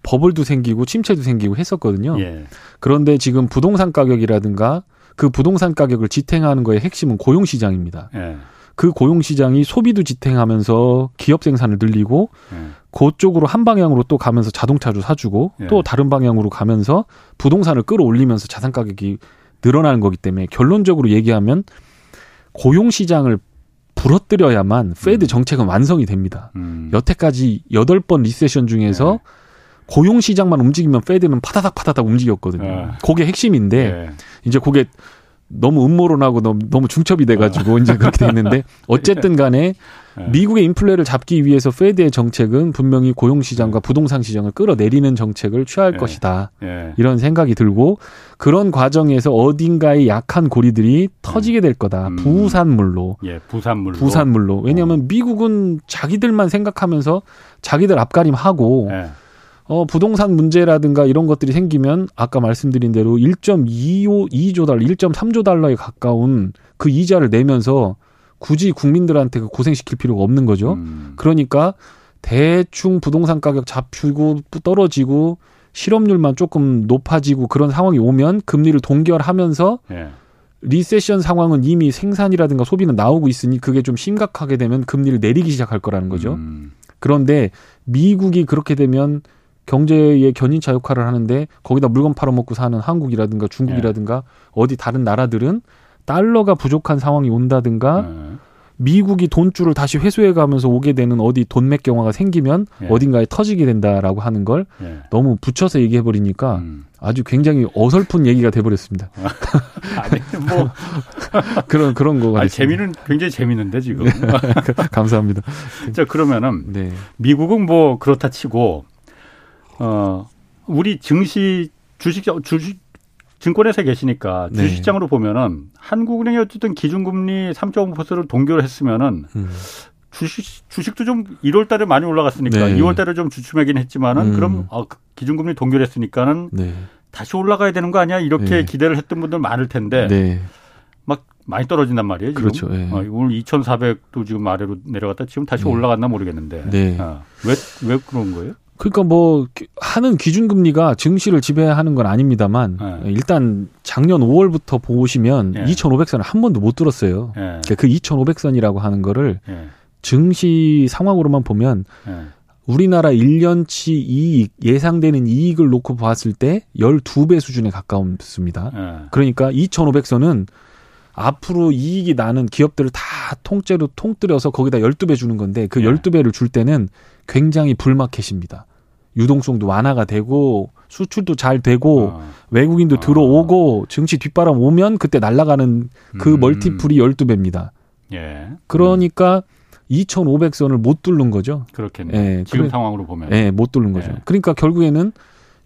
버블도 생기고 침체도 생기고 했었거든요. 예. 그런데 지금 부동산 가격이라든가 그 부동산 가격을 지탱하는 거의 핵심은 고용 시장입니다. 예. 그 고용 시장이 소비도 지탱하면서 기업 생산을 늘리고 예. 그쪽으로 한 방향으로 또 가면서 자동차를 사주고 예. 또 다른 방향으로 가면서 부동산을 끌어올리면서 자산 가격이 늘어나는 거기 때문에 결론적으로 얘기하면 고용 시장을 부러뜨려야만 Fed 음. 정책은 완성이 됩니다. 음. 여태까지 여덟 번 recession 중에서 네. 고용 시장만 움직이면 Fed는 파다닥 파다닥 움직였거든요. 네. 그게 핵심인데 네. 이제 그게 너무 음모론하고 너무, 너무 중첩이 돼가지고 이제 그렇게 돼 있는데 어쨌든 간에 네. 미국의 인플레를 잡기 위해서 Fed의 정책은 분명히 고용 시장과 네. 부동산 시장을 끌어내리는 정책을 취할 네. 것이다. 네. 이런 생각이 들고 그런 과정에서 어딘가에 약한 고리들이 터지게 될 거다. 음. 부산물로. 예, 부산물로. 부산물로. 왜냐하면 어. 미국은 자기들만 생각하면서 자기들 앞가림하고 네. 어, 부동산 문제라든가 이런 것들이 생기면 아까 말씀드린 대로 1.25, 2조 달러, 1.3조 달러에 가까운 그 이자를 내면서 굳이 국민들한테 그 고생시킬 필요가 없는 거죠. 음. 그러니까 대충 부동산 가격 잡히고 떨어지고 실업률만 조금 높아지고 그런 상황이 오면 금리를 동결하면서 예. 리세션 상황은 이미 생산이라든가 소비는 나오고 있으니 그게 좀 심각하게 되면 금리를 내리기 시작할 거라는 거죠. 음. 그런데 미국이 그렇게 되면 경제의 견인차 역할을 하는데 거기다 물건 팔아먹고 사는 한국이라든가 중국이라든가 예. 어디 다른 나라들은 달러가 부족한 상황이 온다든가 네. 미국이 돈줄을 다시 회수해 가면서 오게 되는 어디 돈맥 경화가 생기면 예. 어딘가에 터지게 된다라고 하는 걸 예. 너무 붙여서 얘기해 버리니까 음. 아주 굉장히 어설픈 얘기가 돼 버렸습니다. 아니 뭐 그런 그런 거 같아요. 재미는 굉장히 재미는데 지금. 네. 감사합니다. 자 그러면은 네. 미국은 뭐 그렇다 치고 어 우리 증시 주식 주식 증권회사에 계시니까 네. 주식시장으로 보면은 한국은행이 어쨌든 기준금리 3.5%를 동결 했으면은 음. 주식 주식도 좀 1월 달에 많이 올라갔으니까 네. 2월 달에 좀 주춤하긴 했지만은 음. 그럼 아, 그 기준금리 동결했으니까는 네. 다시 올라가야 되는 거 아니야? 이렇게 네. 기대를 했던 분들 많을 텐데 네. 막 많이 떨어진단 말이에요. 지금. 그렇죠. 네. 어, 오늘 2,400도 지금 아래로 내려갔다 지금 다시 네. 올라갔나 모르겠는데 네. 어, 왜, 왜 그런 거예요? 그러니까 뭐 하는 기준 금리가 증시를 지배하는 건 아닙니다만 네. 일단 작년 5월부터 보시면 네. 2,500선을 한 번도 못 들었어요. 네. 그 2,500선이라고 하는 거를 네. 증시 상황으로만 보면 네. 우리나라 1년치 이익 예상되는 이익을 놓고 봤을 때 12배 수준에 가까웠습니다. 네. 그러니까 2,500선은 앞으로 이익이 나는 기업들을 다 통째로 통뜨려서 거기다 12배 주는 건데 그 12배를 줄 때는 굉장히 불마켓입니다. 유동성도 완화가 되고 수출도 잘 되고 아. 외국인도 들어오고 아. 증시 뒷바람 오면 그때 날아가는 그 음. 멀티플이 12배입니다. 예. 그러니까 음. 2,500선을 못 뚫는 거죠. 그렇겠네. 예. 지금 그래, 상황으로 보면. 예, 못 뚫는 거죠. 예. 그러니까 결국에는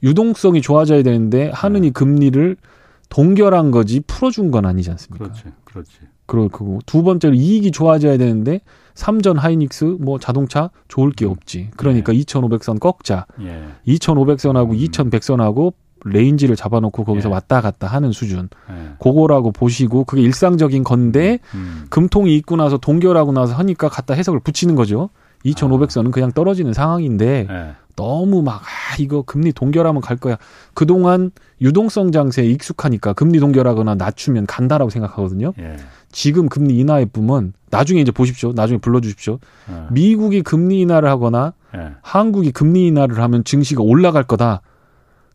유동성이 좋아져야 되는데 한은이 예. 금리를 동결한 거지 풀어준 건 아니지 않습니까? 그렇지. 그렇지. 그렇고 두 번째로 이익이 좋아져야 되는데 삼전 하이닉스 뭐 자동차 좋을 게 음. 없지. 그러니까 예. 2,500선 꺾자. 예. 2,500선하고 음. 2,100선하고 range를 잡아놓고 거기서 예. 왔다 갔다 하는 수준. 예. 그거라고 보시고 그게 일상적인 건데 음. 음. 금통위 있고 나서 동결하고 나서 하니까 갖다 해석을 붙이는 거죠. 2,500선은 아. 그냥 떨어지는 상황인데 예. 너무 막, 아, 이거 금리 동결하면 갈 거야. 그동안 유동성 장세에 익숙하니까 금리 동결하거나 낮추면 간다라고 생각하거든요. 예. 지금 금리 인하의 붐은 나중에 이제 보십시오. 나중에 불러 주십시오. 예. 미국이 금리 인하를 하거나 예. 한국이 금리 인하를 하면 증시가 올라갈 거다.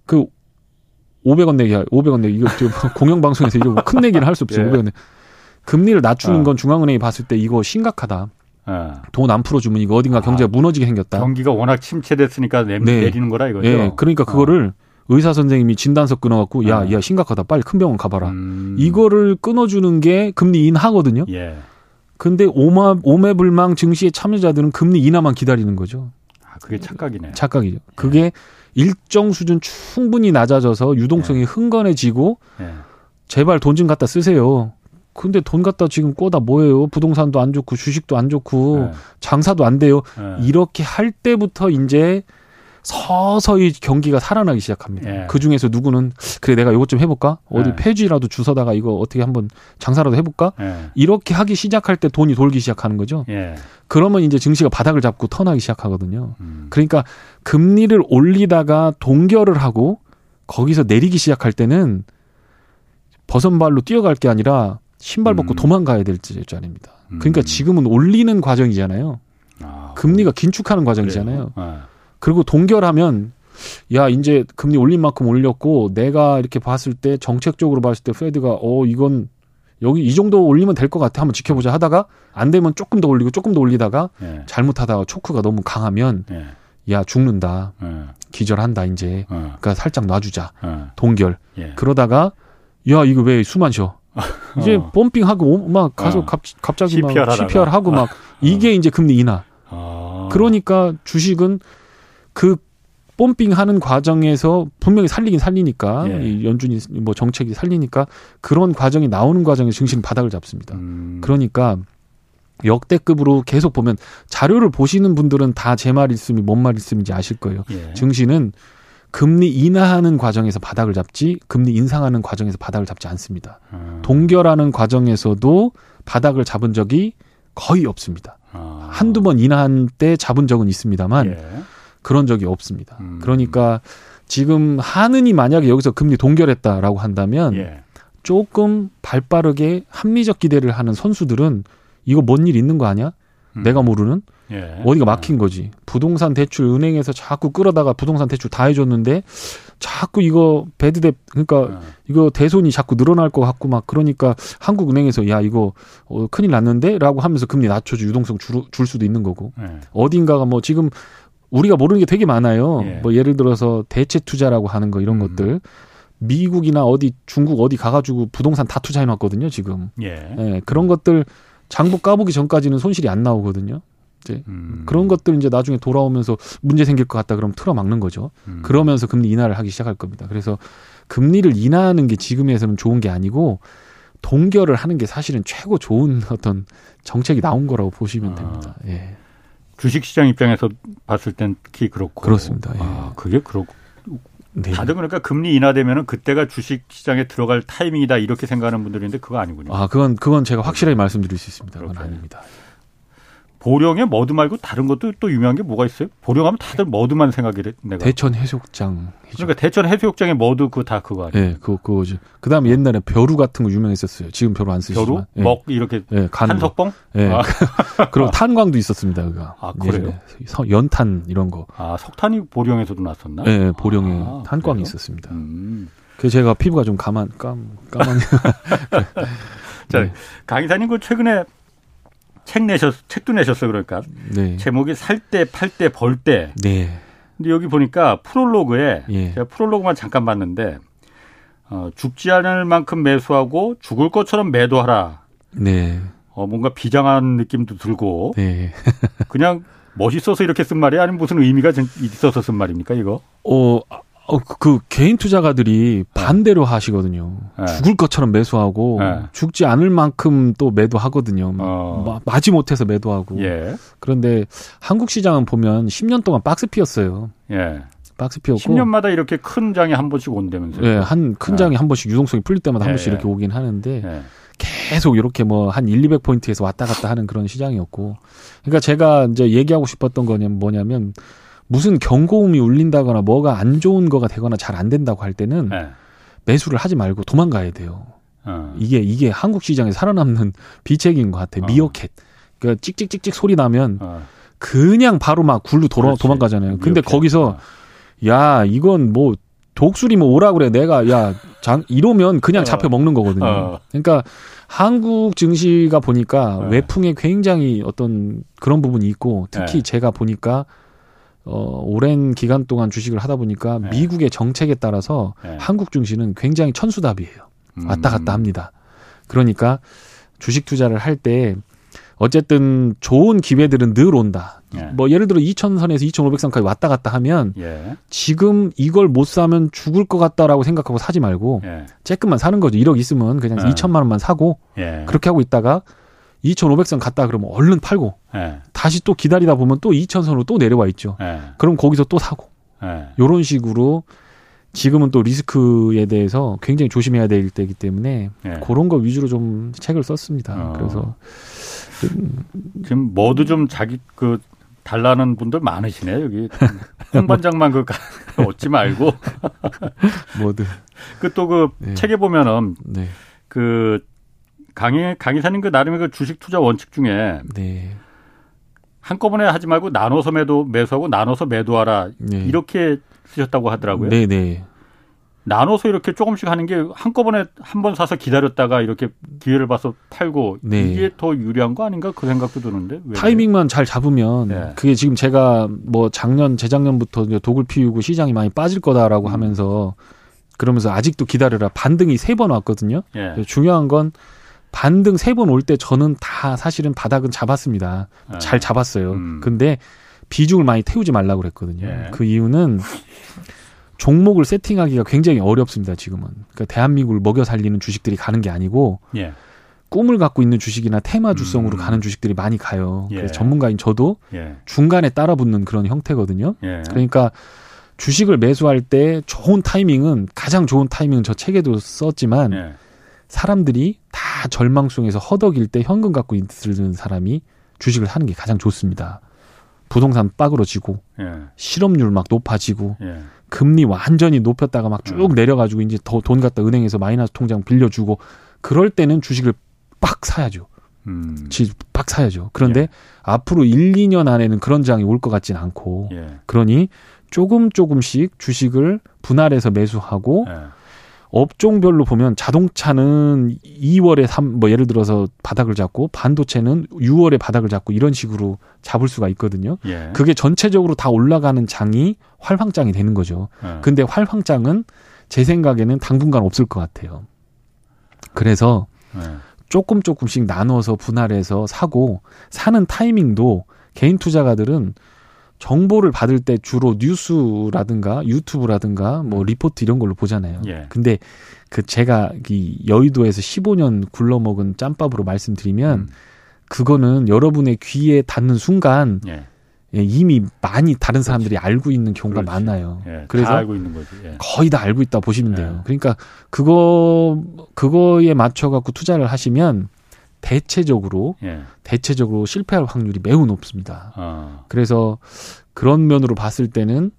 그 500원 내기, 500원 내기. 이거 공영 방송에서 이거 큰 내기는 할수 없어요. 예. 500원 내기. 금리를 낮추는 어. 건 중앙은행이 봤을 때 이거 심각하다. 예. 돈안 풀어주면 이거 어딘가 경제가 아, 무너지게 생겼다. 경기가 워낙 침체됐으니까 내, 네. 내리는 거라 이거죠. 예, 그러니까 그거를 어. 의사 선생님이 진단서 끊어갖고 야, 어. 야 심각하다. 빨리 큰 병원 가봐라. 음. 이거를 끊어주는 게 금리 인하거든요. 예. 근데 오마 오매불망 증시의 참여자들은 금리 인하만 기다리는 거죠. 아, 그게 착각이네. 착각이죠. 예. 그게 일정 수준 충분히 낮아져서 유동성이 예. 흥건해지고 예. 제발 돈 좀 갖다 쓰세요. 근데 돈 갖다 지금 꿔다 뭐예요? 부동산도 안 좋고 주식도 안 좋고 네. 장사도 안 돼요. 네. 이렇게 할 때부터 이제 서서히 경기가 살아나기 시작합니다. 네. 그 중에서 누구는 그래 내가 이것 좀 해볼까? 어디 네. 폐지라도 주서다가 이거 어떻게 한번 장사라도 해볼까? 네. 이렇게 하기 시작할 때 돈이 돌기 시작하는 거죠. 네. 그러면 이제 증시가 바닥을 잡고 턴하기 시작하거든요. 음. 그러니까 금리를 올리다가 동결을 하고 거기서 내리기 시작할 때는 버선발로 뛰어갈 게 아니라 신발 벗고 음. 도망가야 될 자리입니다. 그러니까 음. 지금은 올리는 과정이잖아요. 아, 금리가 긴축하는 과정이잖아요. 네. 그리고 동결하면 야 이제 금리 올린 만큼 올렸고 내가 이렇게 봤을 때 정책적으로 봤을 때 페드가 어 이건 여기 이 정도 올리면 될 것 같아 한번 지켜보자 하다가 안 되면 조금 더 올리고 조금 더 올리다가 네. 잘못하다가 초크가 너무 강하면 네. 야 죽는다 네. 기절한다 이제 그러니까 살짝 놔주자 동결 예. 그러다가 야 이거 왜 숨 안 쉬어 이제 어. 펌핑하고 막 가서 어. 갑, 갑자기 CPR 막 CPR 하고 막 이게 어. 이제 금리 인하. 아. 그러니까 주식은 그 뽐핑하는 과정에서 분명히 살리긴 살리니까 예. 이 연준이 뭐 정책이 살리니까 그런 과정이 나오는 과정에 증시는 바닥을 잡습니다. 음. 그러니까 역대급으로 계속 보면 자료를 보시는 분들은 다 제 말일씀이 뭔 말일씀인지 아실 거예요. 예. 증시는 금리 인하하는 과정에서 바닥을 잡지 금리 인상하는 과정에서 바닥을 잡지 않습니다. 음. 동결하는 과정에서도 바닥을 잡은 적이 거의 없습니다. 아. 한두 번 인하한 때 잡은 적은 있습니다만 예. 그런 적이 없습니다. 음. 그러니까 지금 하느니 만약에 여기서 금리 동결했다라고 한다면 예. 조금 발빠르게 합리적 기대를 하는 선수들은 이거 뭔 일 있는 거 아니야? 음. 내가 모르는 예. 어디가 막힌 거지. 부동산 대출 은행에서 자꾸 끌어다가 부동산 대출 다 해줬는데 자꾸 이거 배드대 그러니까 예. 이거 대손이 자꾸 늘어날 것 같고 막 그러니까 한국은행에서 야 이거 어, 큰일 났는데라고 하면서 금리 낮춰주 유동성 줄, 줄 수도 있는 거고 예. 어딘가가 뭐 지금 우리가 모르는 게 되게 많아요. 예. 뭐 예를 들어서 대체 투자라고 하는 거 이런 음. 것들. 미국이나 어디 중국 어디 가가지고 부동산 다 투자해 놨거든요 지금. 예. 예. 그런 것들 장부 까보기 전까지는 손실이 안 나오거든요. 이제 음. 그런 것들 이제 나중에 돌아오면서 문제 생길 것 같다 그러면 틀어막는 거죠. 음. 그러면서 금리 인하를 하기 시작할 겁니다. 그래서 금리를 인하하는 게 지금에서는 좋은 게 아니고 동결을 하는 게 사실은 최고 좋은 어떤 정책이 나온 거라고 보시면 아. 됩니다. 예. 주식시장 입장에서 봤을 땐 특히 그렇고. 그렇습니다. 예. 아, 그게 그렇고. 네. 다들 그러니까 금리 인하되면은 그때가 주식 시장에 들어갈 타이밍이다 이렇게 생각하는 분들인데 그거 아니군요. 아, 그건 그건 제가 확실하게 말씀드릴 수 있습니다. 그건 아닙니다. 보령에 머드 말고 다른 것도 또 유명한 게 뭐가 있어요? 보령하면 다들 머드만 생각이 돼. 내가. 대천 해수욕장. 그러니까 대천 해수욕장에 머드 그 다 그거 아니에요? 네, 그거 그거죠. 그다음에 옛날에 벼루 같은 거 유명했었어요. 지금 벼루 안 쓰시지만. 벼루? 네. 먹 이렇게 네, 한석봉? 네. 아. 그리고 탄광도 있었습니다. 그거. 아 그래요? 연탄 이런 거. 아 석탄이 보령에서도 났었나? 네, 보령에 아, 탄광이 그래요? 있었습니다. 음. 그 제가 피부가 좀 까만 깜 까만. 자 네. 강의사님 그 최근에 책 내셨 책도 내셨어요 그러니까 네. 제목이 살 때 팔 때 벌 때. 네. 근데 여기 보니까 프롤로그에 예. 제가 프롤로그만 잠깐 봤는데 어, 죽지 않을 만큼 매수하고 죽을 것처럼 매도하라. 네. 어, 뭔가 비장한 느낌도 들고. 네. 그냥 멋있어서 이렇게 쓴 말이 아니면 무슨 의미가 있어서 쓴 말입니까 이거? 어 어, 그, 그 개인 투자가들이 네. 반대로 하시거든요. 네. 죽을 것처럼 매수하고 네. 죽지 않을 만큼 또 매도하거든요. 어. 마지 못해서 매도하고. 예. 그런데 한국 시장은 보면 10년 동안 박스 피었어요. 예. 박스 피었고 10년마다 이렇게 큰 장이 한 번씩 온다면서요. 예, 한큰 네. 장이 한 번씩 유동성이 풀릴 때마다 한 번씩 예. 이렇게 오긴 하는데 예. 계속 이렇게 뭐 한 1, 200포인트에서 왔다 갔다 하는 그런 시장이었고. 그러니까 제가 이제 얘기하고 싶었던 거냐면 뭐냐면 무슨 경고음이 울린다거나 뭐가 안 좋은 거가 되거나 잘 안 된다고 할 때는 네. 매수를 하지 말고 도망가야 돼요. 어. 이게 이게 한국 시장에 살아남는 비책인 것 같아. 요 어. 미어캣. 그러니까 찍찍찍찍 소리 나면 어. 그냥 바로 막 굴로 돌아 도망가잖아요. 미어캣. 근데 거기서 어. 야 이건 뭐 독수리 뭐 오라 그래 내가 야 장, 이러면 그냥 어. 잡혀 먹는 거거든요. 어. 그러니까 한국 증시가 보니까 외풍에 굉장히 어떤 그런 부분이 있고 특히 네. 제가 보니까 어, 오랜 기간 동안 주식을 하다 보니까 네. 미국의 정책에 따라서 네. 한국 증시는 굉장히 천수답이에요. 왔다 갔다 음. 합니다. 그러니까 주식 투자를 할 때 어쨌든 좋은 기회들은 늘 온다. 예. 뭐 예를 들어 2,000선에서 2,500선까지 왔다 갔다 하면 예. 지금 이걸 못 사면 죽을 것 같다라고 생각하고 사지 말고 예. 쬐끔만 사는 거죠. 1억 있으면 그냥 2천만 예. 원만 사고 예. 그렇게 하고 있다가 2,500선 갔다 그러면 얼른 팔고 네. 다시 또 기다리다 보면 또 2,000선으로 또 내려와 있죠. 네. 그럼 거기서 또 사고 네. 요런 식으로 지금은 또 리스크에 대해서 굉장히 조심해야 될 때이기 때문에 네. 그런 거 위주로 좀 책을 썼습니다. 어. 그래서 지금 뭐도 좀 자기 그 달라는 분들 많으시네 여기 홍 반장만 그 얻지 말고 뭐든 그또그 그 네. 책에 보면은 네. 그 강의 강의사님 그 나름의 그 주식 투자 원칙 중에 네. 한꺼번에 하지 말고 나눠서 매도 매수하고 나눠서 매도하라 네. 이렇게 쓰셨다고 하더라고요. 네, 네. 나눠서 이렇게 조금씩 하는 게 한꺼번에 한 번 사서 기다렸다가 이렇게 기회를 봐서 팔고 네. 이게 더 유리한 거 아닌가 그 생각도 드는데 타이밍만 잘 잡으면 네. 그게 지금 제가 뭐 작년 재작년부터 독을 피우고 시장이 많이 빠질 거다라고 음. 하면서 그러면서 아직도 기다려라. 반등이 세 번 왔거든요. 예. 중요한 건 반등 세 번 올 때 저는 다 사실은 바닥은 잡았습니다. 예. 잘 잡았어요. 음. 근데 비중을 많이 태우지 말라고 그랬거든요. 예. 그 이유는 종목을 세팅하기가 굉장히 어렵습니다. 지금은. 그러니까 대한민국을 먹여 살리는 주식들이 가는 게 아니고 예. 꿈을 갖고 있는 주식이나 테마 주성으로 음. 가는 주식들이 많이 가요. 예. 그래서 전문가인 저도 예. 중간에 따라붙는 그런 형태거든요. 예. 그러니까 주식을 매수할 때 좋은 타이밍은 가장 좋은 타이밍은 저 책에도 썼지만 예. 사람들이 다 절망송에서 허덕일 때 현금 갖고 있는 사람이 주식을 사는 게 가장 좋습니다. 부동산 빠그러지고 예. 실업률 막 높아지고 예. 금리 완전히 높였다가 막쭉 예. 내려가지고 이제 더 돈 갖다 은행에서 마이너스 통장 빌려주고 그럴 때는 주식을 빡 사야죠. 음. 빡 사야죠. 그런데 예. 앞으로 1, 2년 안에는 그런 장이 올 것 같지는 않고 예. 그러니 조금 조금씩 주식을 분할해서 매수하고 예. 업종별로 보면 자동차는 2월에 3, 뭐 예를 들어서 바닥을 잡고 반도체는 6월에 바닥을 잡고 이런 식으로 잡을 수가 있거든요. 예. 그게 전체적으로 다 올라가는 장이 활황장이 되는 거죠. 예. 근데 활황장은 제 생각에는 당분간 없을 것 같아요. 그래서 예. 조금 조금씩 나눠서 분할해서 사고 사는 타이밍도 개인 투자가들은 정보를 받을 때 주로 뉴스라든가 유튜브라든가 뭐 리포트 이런 걸로 보잖아요. 예. 근데 그 제가 이 여의도에서 15년 굴러먹은 짬밥으로 말씀드리면 음. 그거는 여러분의 귀에 닿는 순간 예. 예, 이미 많이 다른 사람들이 그렇지. 알고 있는 경우가 그렇지. 많아요. 예, 그래서 알고 있는 거지. 예. 거의 다 알고 있다 보시면 돼요. 예. 그러니까 그거 그거에 맞춰 갖고 투자를 하시면 대체적으로 예. 대체적으로 실패할 확률이 매우 높습니다. 아. 그래서 그런 면으로 봤을 때는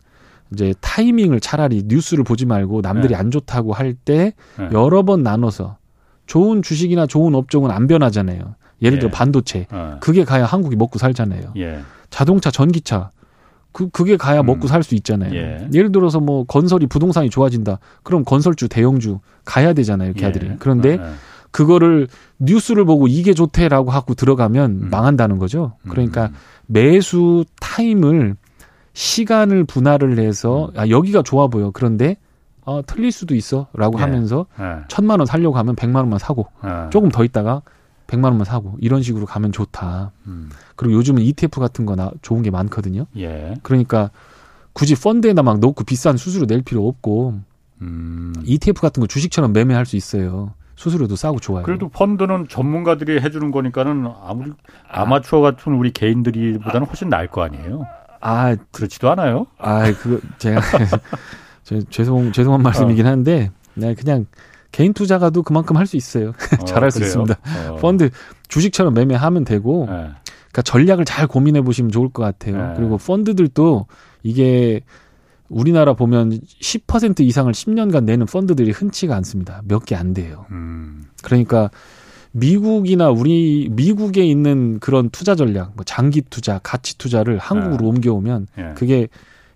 이제 타이밍을 차라리 뉴스를 보지 말고 남들이 예. 안 좋다고 할때 예. 여러 번 나눠서 좋은 주식이나 좋은 업종은 안 변하잖아요. 예를 들어 반도체 어. 그게 가야 한국이 먹고 살잖아요. 자동차, 전기차 그 그게 가야 음. 먹고 살수 있잖아요. 예. 를 들어서 뭐 건설이 부동산이 좋아진다. 그럼 건설주, 대형주 가야 되잖아요, 걔들이. 예. 그런데 어, 어. 그거를 뉴스를 보고 이게 좋대라고 하고 들어가면 음. 망한다는 거죠. 그러니까 음. 매수 타임을 시간을 분할을 해서 음. 아 여기가 좋아 보여. 그런데 어 틀릴 수도 있어라고 예. 하면서 예. 천만 원 살려고 하면 백만 원만 사고 예. 조금 더 있다가 100만 원만 사고 이런 식으로 가면 좋다. 음. 그리고 요즘은 ETF 같은 거나 좋은 게 많거든요. 예. 그러니까 굳이 펀드에다 막 넣고 비싼 수수료 낼 필요 없고 음. ETF 같은 거 주식처럼 매매할 수 있어요. 수수료도 싸고 좋아요. 그래도 펀드는 전문가들이 해주는 거니까는 아무리 아마추어 같은 우리 개인들이보다는 훨씬 나을 거 아니에요. 아 그렇지도 않아요. 아 그 제가 죄송 죄송한 말씀이긴 한데 네, 그냥 개인 투자가도 그만큼 할 수 있어요. 어, 잘할 수 있습니다. 어. 펀드 주식처럼 매매하면 되고, 네. 그러니까 전략을 잘 고민해 보시면 좋을 것 같아요. 네. 그리고 펀드들도 이게 우리나라 보면 10% 이상을 10년간 내는 펀드들이 흔치가 않습니다. 몇 개 안 돼요. 음. 그러니까 미국이나 우리 미국에 있는 그런 투자 전략, 뭐 장기 투자, 가치 투자를 한국으로 네. 옮겨오면 네. 그게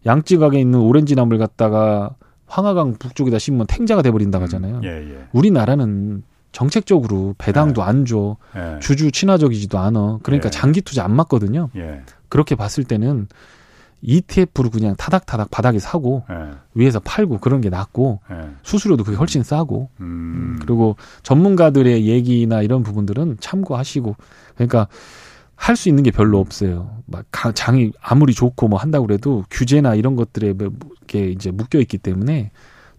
양지각에 있는 오렌지 나무를 갖다가 황하강 북쪽에다 심으면 탱자가 돼버린다 하잖아요. 음, 예, 예. 우리나라는 정책적으로 배당도 예. 안 줘. 예. 주주 친화적이지도 않아. 그러니까 예. 장기 투자 안 맞거든요. 예. 그렇게 봤을 때는 ETF로 그냥 타닥타닥 바닥에 사고 위에서 팔고 그런 게 낫고 수수료도 그게 훨씬 싸고 음. 음. 그리고 전문가들의 얘기나 이런 부분들은 참고하시고 그러니까 할 수 있는 게 별로 없어요. 막 장이 아무리 좋고 뭐 한다고 그래도 규제나 이런 것들에 뭐 이렇게 이제 묶여 있기 때문에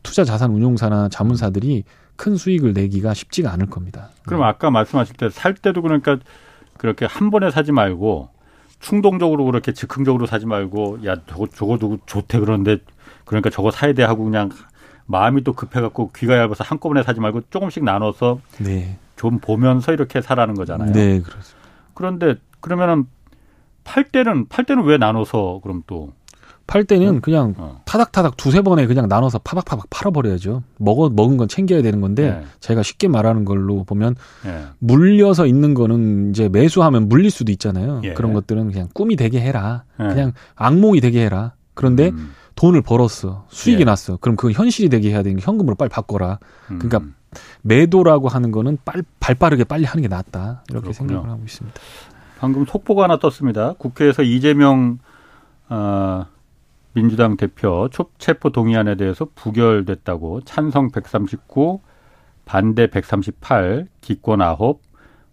투자 자산 운용사나 자문사들이 큰 수익을 내기가 쉽지가 않을 겁니다. 그럼 아까 말씀하실 때 살 때도 그러니까 그렇게 한 번에 사지 말고 충동적으로 그렇게 즉흥적으로 사지 말고 야 저거 저거 도 좋대 그런데 그러니까 저거 사야 돼 하고 그냥 마음이 또 급해갖고 귀가 얇아서 한꺼번에 사지 말고 조금씩 나눠서 네. 좀 보면서 이렇게 사라는 거잖아요. 네, 그렇습니다. 그런데 그러면은 팔 때는 팔 때는 왜 나눠서 그럼 또 팔 때는 어? 그냥 어. 타닥타닥 두세 번에 그냥 나눠서 파박파박 팔아버려야죠. 먹어 먹은 건 챙겨야 되는 건데 네. 제가 쉽게 말하는 걸로 보면 네. 물려서 있는 거는 이제 매수하면 물릴 수도 있잖아요. 예. 그런 것들은 그냥 꿈이 되게 해라. 예. 그냥 악몽이 되게 해라. 그런데 음. 돈을 벌었어. 수익이 예. 났어. 그럼 그건 현실이 되게 해야 되는 게 현금으로 빨리 바꿔라. 그러니까 음. 매도라고 하는 거는 빨, 발 빠르게 빨리 하는 게 낫다. 이렇게 그렇군요. 생각을 하고 있습니다. 방금 속보가 하나 떴습니다. 국회에서 이재명 어, 민주당 대표 초체포 동의안에 대해서 부결됐다고 찬성 139, 반대 138, 기권 9,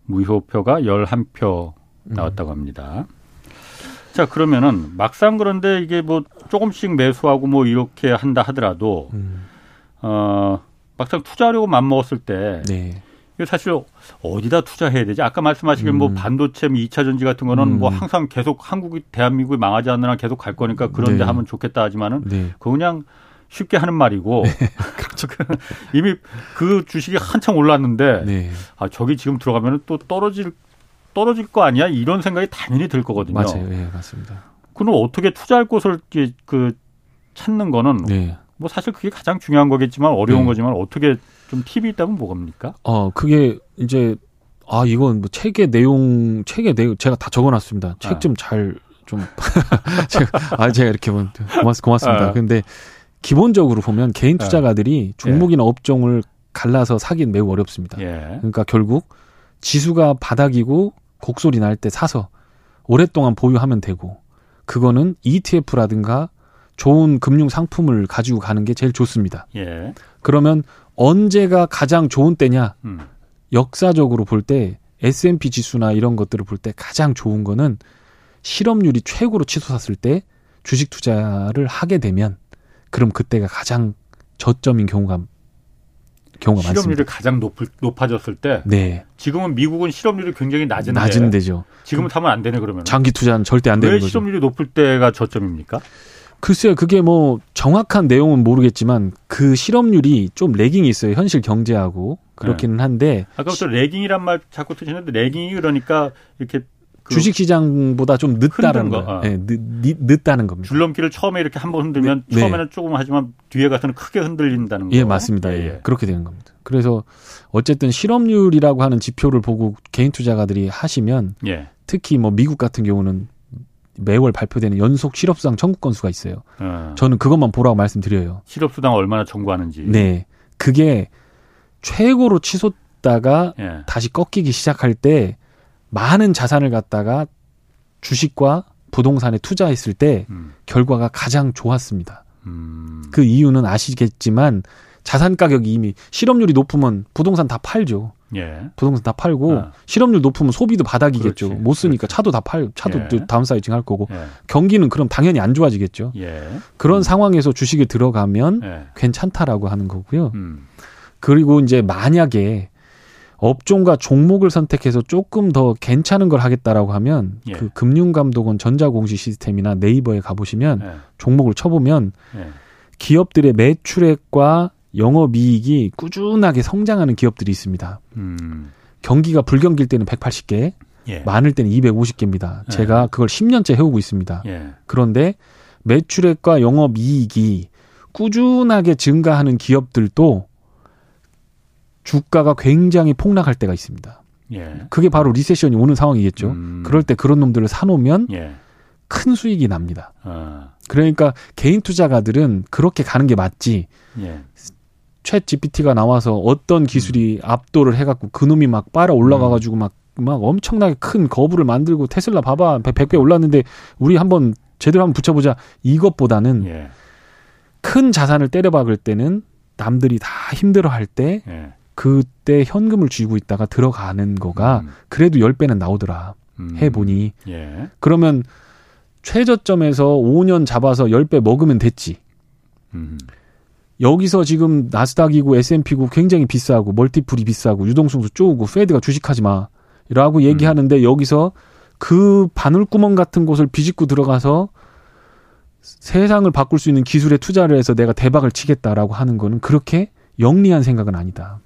무효표가 11표 나왔다고 합니다. 자, 그러면은 막상 그런데 이게 뭐 조금씩 매수하고 뭐 이렇게 한다 하더라도 음. 어, 막상 투자하려고 맘먹었을 때 네. 이거 사실 어디다 투자해야 되지? 아까 말씀하신 뭐 음. 뭐 반도체, 2차 뭐 전지 같은 거는 뭐 음. 뭐 항상 계속 한국이 대한민국이 망하지 않는 한 계속 갈 거니까 그런 데 네. 하면 좋겠다 하지만은 네. 그 그냥 쉽게 하는 말이고 네. 그렇죠. 이미 그 주식이 한참 올랐는데 네. 아 저기 지금 들어가면 또 떨어질 떨어질 거 아니야? 이런 생각이 당연히 들 거거든요. 맞아요. 예, 맞습니다. 그럼 어떻게 투자할 곳을 그 찾는 거는 네. 뭐 사실 그게 가장 중요한 거겠지만 어려운 네. 거지만 어떻게 좀 팁이 있다면 뭐겁니까? 어, 그게 이제 아 이건 뭐 책의 내용 책의 내용 제가 다 적어놨습니다. 책 좀 잘좀 좀 제가 아 제가 이렇게 뭐 고맙, 고맙습니다. 아. 근데 기본적으로 보면 개인 네. 투자가들이 예. 종목이나 업종을 갈라서 사긴 매우 어렵습니다. 예. 그러니까 결국 지수가 바닥이고 곡소리 날 때 사서 오랫동안 보유하면 되고 그거는 ETF라든가 좋은 금융 상품을 가지고 가는 게 제일 좋습니다. 예. 그러면 언제가 가장 좋은 때냐? 음. 역사적으로 볼 때 S&P 지수나 이런 것들을 볼 때 가장 좋은 거는 실업률이 최고로 치솟았을 때 주식 투자를 하게 되면 그럼 그때가 가장 저점인 경우가 경우가 실업률이 많습니다. 가장 높을, 높아졌을 때. 네. 지금은 미국은 실업률이 굉장히 낮은데. 낮은 데죠. 지금은 타면 안 되네 그러면. 장기 투자는 절대 안 되는 거죠. 왜 실업률이 높을 때가 저점입니까? 글쎄요, 그게 뭐 정확한 내용은 모르겠지만 그 실업률이 좀 레깅이 있어요. 현실 경제하고 그렇기는 네. 한데. 아까부터 레깅이란 말 자꾸 드시는데 레깅이 그러니까 이렇게 그 주식 시장보다 좀 늦다는 거. 거. 네, 늦, 늦, 다는 겁니다. 줄넘기를 처음에 이렇게 한 번 흔들면 네, 네. 처음에는 조금 하지만 뒤에 가서는 크게 흔들린다는 거. 예, 맞습니다. 예, 예. 그렇게 되는 겁니다. 그래서 어쨌든 실업률이라고 하는 지표를 보고 개인 투자가들이 하시면 예. 특히 뭐 미국 같은 경우는 매월 발표되는 연속 실업수당 청구 건수가 있어요. 어. 저는 그것만 보라고 말씀드려요. 실업수당 얼마나 청구하는지. 네. 그게 최고로 치솟다가 예. 다시 꺾이기 시작할 때 많은 자산을 갖다가 주식과 부동산에 투자했을 때 음. 결과가 가장 좋았습니다. 음. 그 이유는 아시겠지만 자산 가격이 이미 실업률이 높으면 부동산 다 팔죠. 예. 부동산 다 팔고 어. 실업률 높으면 소비도 바닥이겠죠. 그렇지. 못 쓰니까 그렇지. 차도 다 팔, 차도 예. 다운사이징 할 거고 예. 경기는 그럼 당연히 안 좋아지겠죠. 예. 그런 음. 상황에서 주식에 들어가면 예. 괜찮다라고 하는 거고요. 음. 그리고 이제 만약에 업종과 종목을 선택해서 조금 더 괜찮은 걸 하겠다라고 하면 예. 그 금융감독원 전자공시 시스템이나 네이버에 가보시면 예. 종목을 쳐보면 예. 기업들의 매출액과 영업이익이 꾸준하게 성장하는 기업들이 있습니다. 음. 경기가 불경기일 때는 180개, 예. 많을 때는 250개입니다. 예. 제가 그걸 10년째 해오고 있습니다. 예. 그런데 매출액과 영업이익이 꾸준하게 증가하는 기업들도 주가가 굉장히 폭락할 때가 있습니다. 예. 그게 바로 리세션이 오는 상황이겠죠. 음. 그럴 때 그런 놈들을 사놓으면 예. 큰 수익이 납니다. 어. 그러니까 개인 투자가들은 그렇게 가는 게 맞지. 예. 챗 GPT가 나와서 어떤 기술이 음. 압도를 해갖고 그놈이 막 빨아 올라가가지고 막, 막 엄청나게 큰 거부를 만들고 테슬라 봐봐. 100, 배 올랐는데 우리 한번 제대로 한번 붙여보자. 이것보다는 예. 큰 자산을 때려박을 때는 남들이 다 힘들어 할때 예. 그때 현금을 쥐고 있다가 들어가는 거가 음. 그래도 10배는 나오더라. 음. 해보니. 예. 그러면 최저점에서 5년 잡아서 10배 먹으면 됐지. 음. 여기서 지금 나스닥이고 S&P고 굉장히 비싸고 멀티플이 비싸고 유동성도 쪼고 페드가 주식하지 마. 라고 음. 얘기하는데 음. 여기서 그 바늘구멍 같은 곳을 비집고 들어가서 세상을 바꿀 수 있는 기술에 투자를 해서 내가 대박을 치겠다라고 하는 거는 그렇게 영리한 생각은 아니다.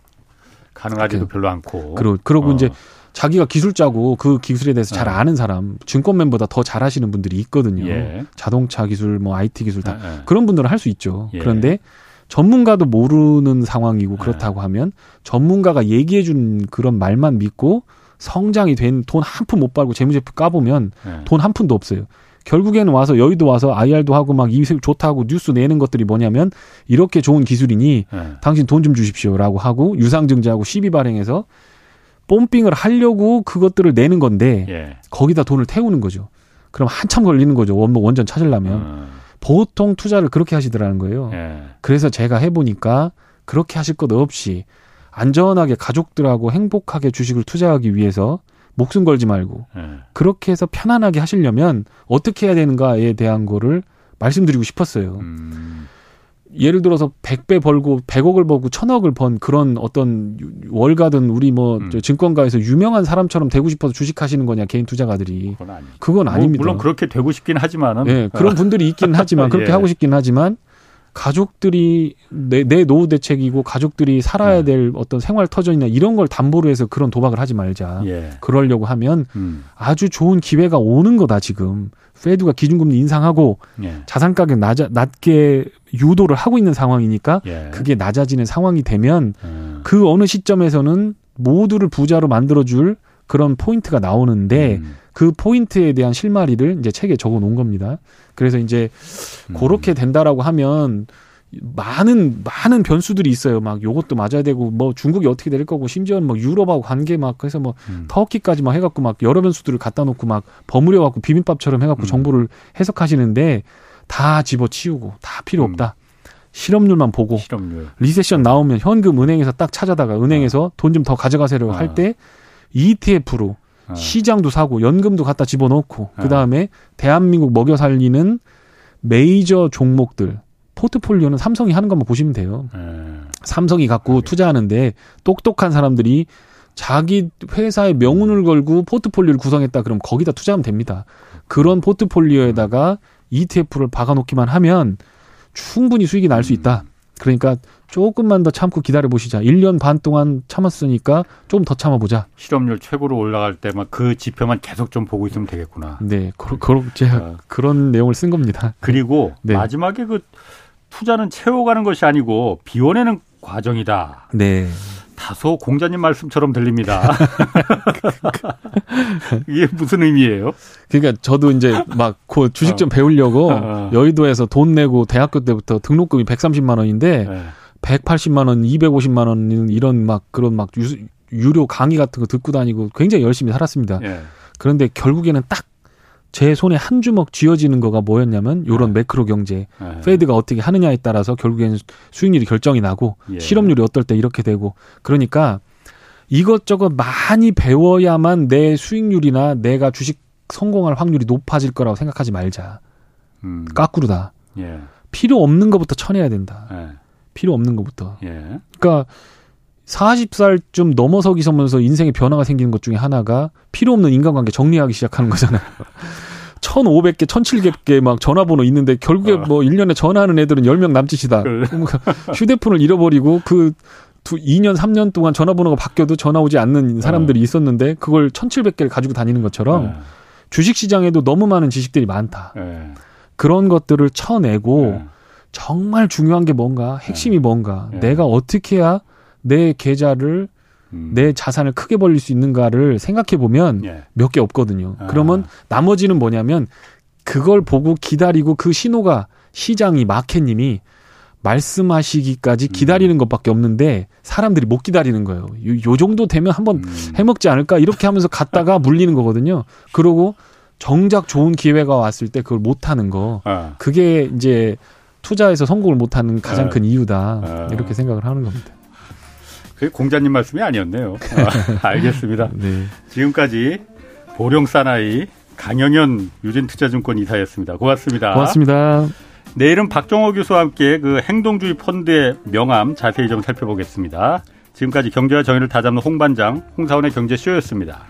가능하지도 그, 별로 않고. 그러, 그러고 어. 이제 자기가 기술자고 그 기술에 대해서 잘 네. 아는 사람, 증권맨보다 더 잘하시는 분들이 있거든요. 예. 자동차 기술, 뭐 IT 기술 다 예. 그런 분들은 할 수 있죠. 예. 그런데 전문가도 모르는 상황이고 네. 그렇다고 하면 전문가가 얘기해 준 그런 말만 믿고 성장이 된 돈 한 푼 못 벌고 재무제표 까보면 네. 돈한 푼도 없어요. 결국에는 와서 여의도 와서 IR도 하고 막이 좋다고 뉴스 내는 것들이 뭐냐면 이렇게 좋은 기술이니 네. 당신 돈 좀 주십시오라고 하고 유상증자하고 시비 발행해서 뽐빙을 하려고 그것들을 내는 건데 예. 거기다 돈을 태우는 거죠. 그럼 한참 걸리는 거죠. 원목 원전 찾으려면. 음. 보통 투자를 그렇게 하시더라는 거예요. 예. 그래서 제가 해보니까 그렇게 하실 것 없이 안전하게 가족들하고 행복하게 주식을 투자하기 위해서 목숨 걸지 말고 예. 그렇게 해서 편안하게 하시려면 어떻게 해야 되는가에 대한 거를 말씀드리고 싶었어요. 음. 예를 들어서 100배 벌고 100억을 벌고 1000억을 번 그런 어떤 월가든 우리 뭐 음. 증권가에서 유명한 사람처럼 되고 싶어서 주식하시는 거냐 개인 투자가들이 그건, 아니. 그건 뭐, 아닙니다. 물론 그렇게 되고 싶긴 하지만은 네, 그런 분들이 있긴 하지만 그렇게 예. 하고 싶긴 하지만 가족들이 내, 내 노후 대책이고 가족들이 살아야 네. 될 어떤 생활 터전이나 이런 걸 담보로 해서 그런 도박을 하지 말자. 예. 그러려고 하면 음. 아주 좋은 기회가 오는 거다 지금. Fed가 기준금리 인상하고 예. 자산 가격 낮아, 낮게 유도를 하고 있는 상황이니까 예. 그게 낮아지는 상황이 되면 음. 그 어느 시점에서는 모두를 부자로 만들어줄 그런 포인트가 나오는데 음. 그 포인트에 대한 실마리를 이제 책에 적어 놓은 겁니다. 그래서 이제 음. 그렇게 된다라고 하면 많은 많은 변수들이 있어요. 막 요것도 맞아야 되고 뭐 중국이 어떻게 될 거고 심지어는 뭐 유럽하고 관계 막 해서 뭐 음. 터키까지 막 해갖고 막 여러 변수들을 갖다 놓고 막 버무려 갖고 비빔밥처럼 해갖고 음. 정보를 해석하시는데 다 집어치우고 다 필요 음. 없다. 실업률만 보고 실업률. 리세션 나오면 현금 은행에서 딱 찾아다가 은행에서 어. 돈좀 더 가져가세요 어. 할때 ETF로 어. 시장도 사고 연금도 갖다 집어넣고 어. 그 다음에 대한민국 먹여 살리는 메이저 종목들 포트폴리오는 삼성이 하는 것만 보시면 돼요. 에. 삼성이 갖고 투자하는데 똑똑한 사람들이 자기 회사의 명운을 걸고 포트폴리오를 구성했다 그러면 거기다 투자하면 됩니다. 그런 포트폴리오에다가 ETF를 박아놓기만 하면 충분히 수익이 날 수 있다. 그러니까 조금만 더 참고 기다려 보시자. 1년 반 동안 참았으니까 조금 더 참아 보자. 실업률 최고로 올라갈 때만 그 지표만 계속 좀 보고 있으면 되겠구나. 네. 그, 그, 제가 어. 그런 내용을 쓴 겁니다. 그리고 네. 마지막에 그 투자는 채워가는 것이 아니고 비워내는 과정이다. 네. 다소 공자님 말씀처럼 들립니다. 이게 무슨 의미예요? 그러니까 저도 이제 막 그 주식 좀 어. 배우려고 어, 어. 여의도에서 돈 내고 대학교 때부터 등록금이 130만 원인데 네. 180만 원, 250만 원 이런 막 그런 막 유, 유료 강의 같은 거 듣고 다니고 굉장히 열심히 살았습니다. 네. 그런데 결국에는 딱 제 손에 한 주먹 쥐어지는 거가 뭐였냐면 요런 네. 매크로 경제 네. 페드가 어떻게 하느냐에 따라서 결국에는 수익률이 결정이 나고 예. 실업률이 어떨 때 이렇게 되고 그러니까 이것저것 많이 배워야만 내 수익률이나 내가 주식 성공할 확률이 높아질 거라고 생각하지 말자. 음. 까꾸르다. 예. 필요 없는 것부터 쳐내야 된다. 예. 필요 없는 것부터. 예. 그러니까 40살쯤 넘어서기서면서 인생의 변화가 생기는 것 중에 하나가 필요 없는 인간관계 정리하기 시작하는 거잖아요. 1,500개, 1,700개 막 전화번호 있는데 결국에 어. 뭐 1년에 전화하는 애들은 10명 남짓이다. 그래. 휴대폰을 잃어버리고 그 두, 2년, 3년 동안 전화번호가 바뀌어도 전화 오지 않는 사람들이 어. 있었는데 그걸 1,700개를 가지고 다니는 것처럼 네. 주식 시장에도 너무 많은 지식들이 많다. 네. 그런 것들을 쳐내고 네. 정말 중요한 게 뭔가, 핵심이 네. 뭔가, 네. 내가 어떻게 해야 내 계좌를 음. 내 자산을 크게 벌릴 수 있는가를 생각해 보면 예. 몇개 없거든요. 아. 그러면 나머지는 뭐냐면 그걸 보고 기다리고 그 신호가 시장이 마켓님이 말씀하시기까지 음. 기다리는 음. 것밖에 없는데 사람들이 못 기다리는 거예요. 요, 요 정도 되면 한번 음. 해먹지 않을까 이렇게 하면서 갔다가 물리는 거거든요. 그러고 정작 좋은 기회가 왔을 때 그걸 못 하는 거. 아. 그게 이제 투자에서 성공을 못 하는 가장 아. 큰 이유다. 아. 이렇게 생각을 하는 겁니다. 그게 공자님 말씀이 아니었네요. 아, 알겠습니다. 네. 지금까지 보령 사나이 강영현 유진투자증권 이사였습니다. 고맙습니다. 고맙습니다. 내일은 박정호 교수와 함께 그 행동주의 펀드의 명암 자세히 좀 살펴보겠습니다. 지금까지 경제와 정의를 다잡는 홍반장 홍사원의 경제쇼였습니다.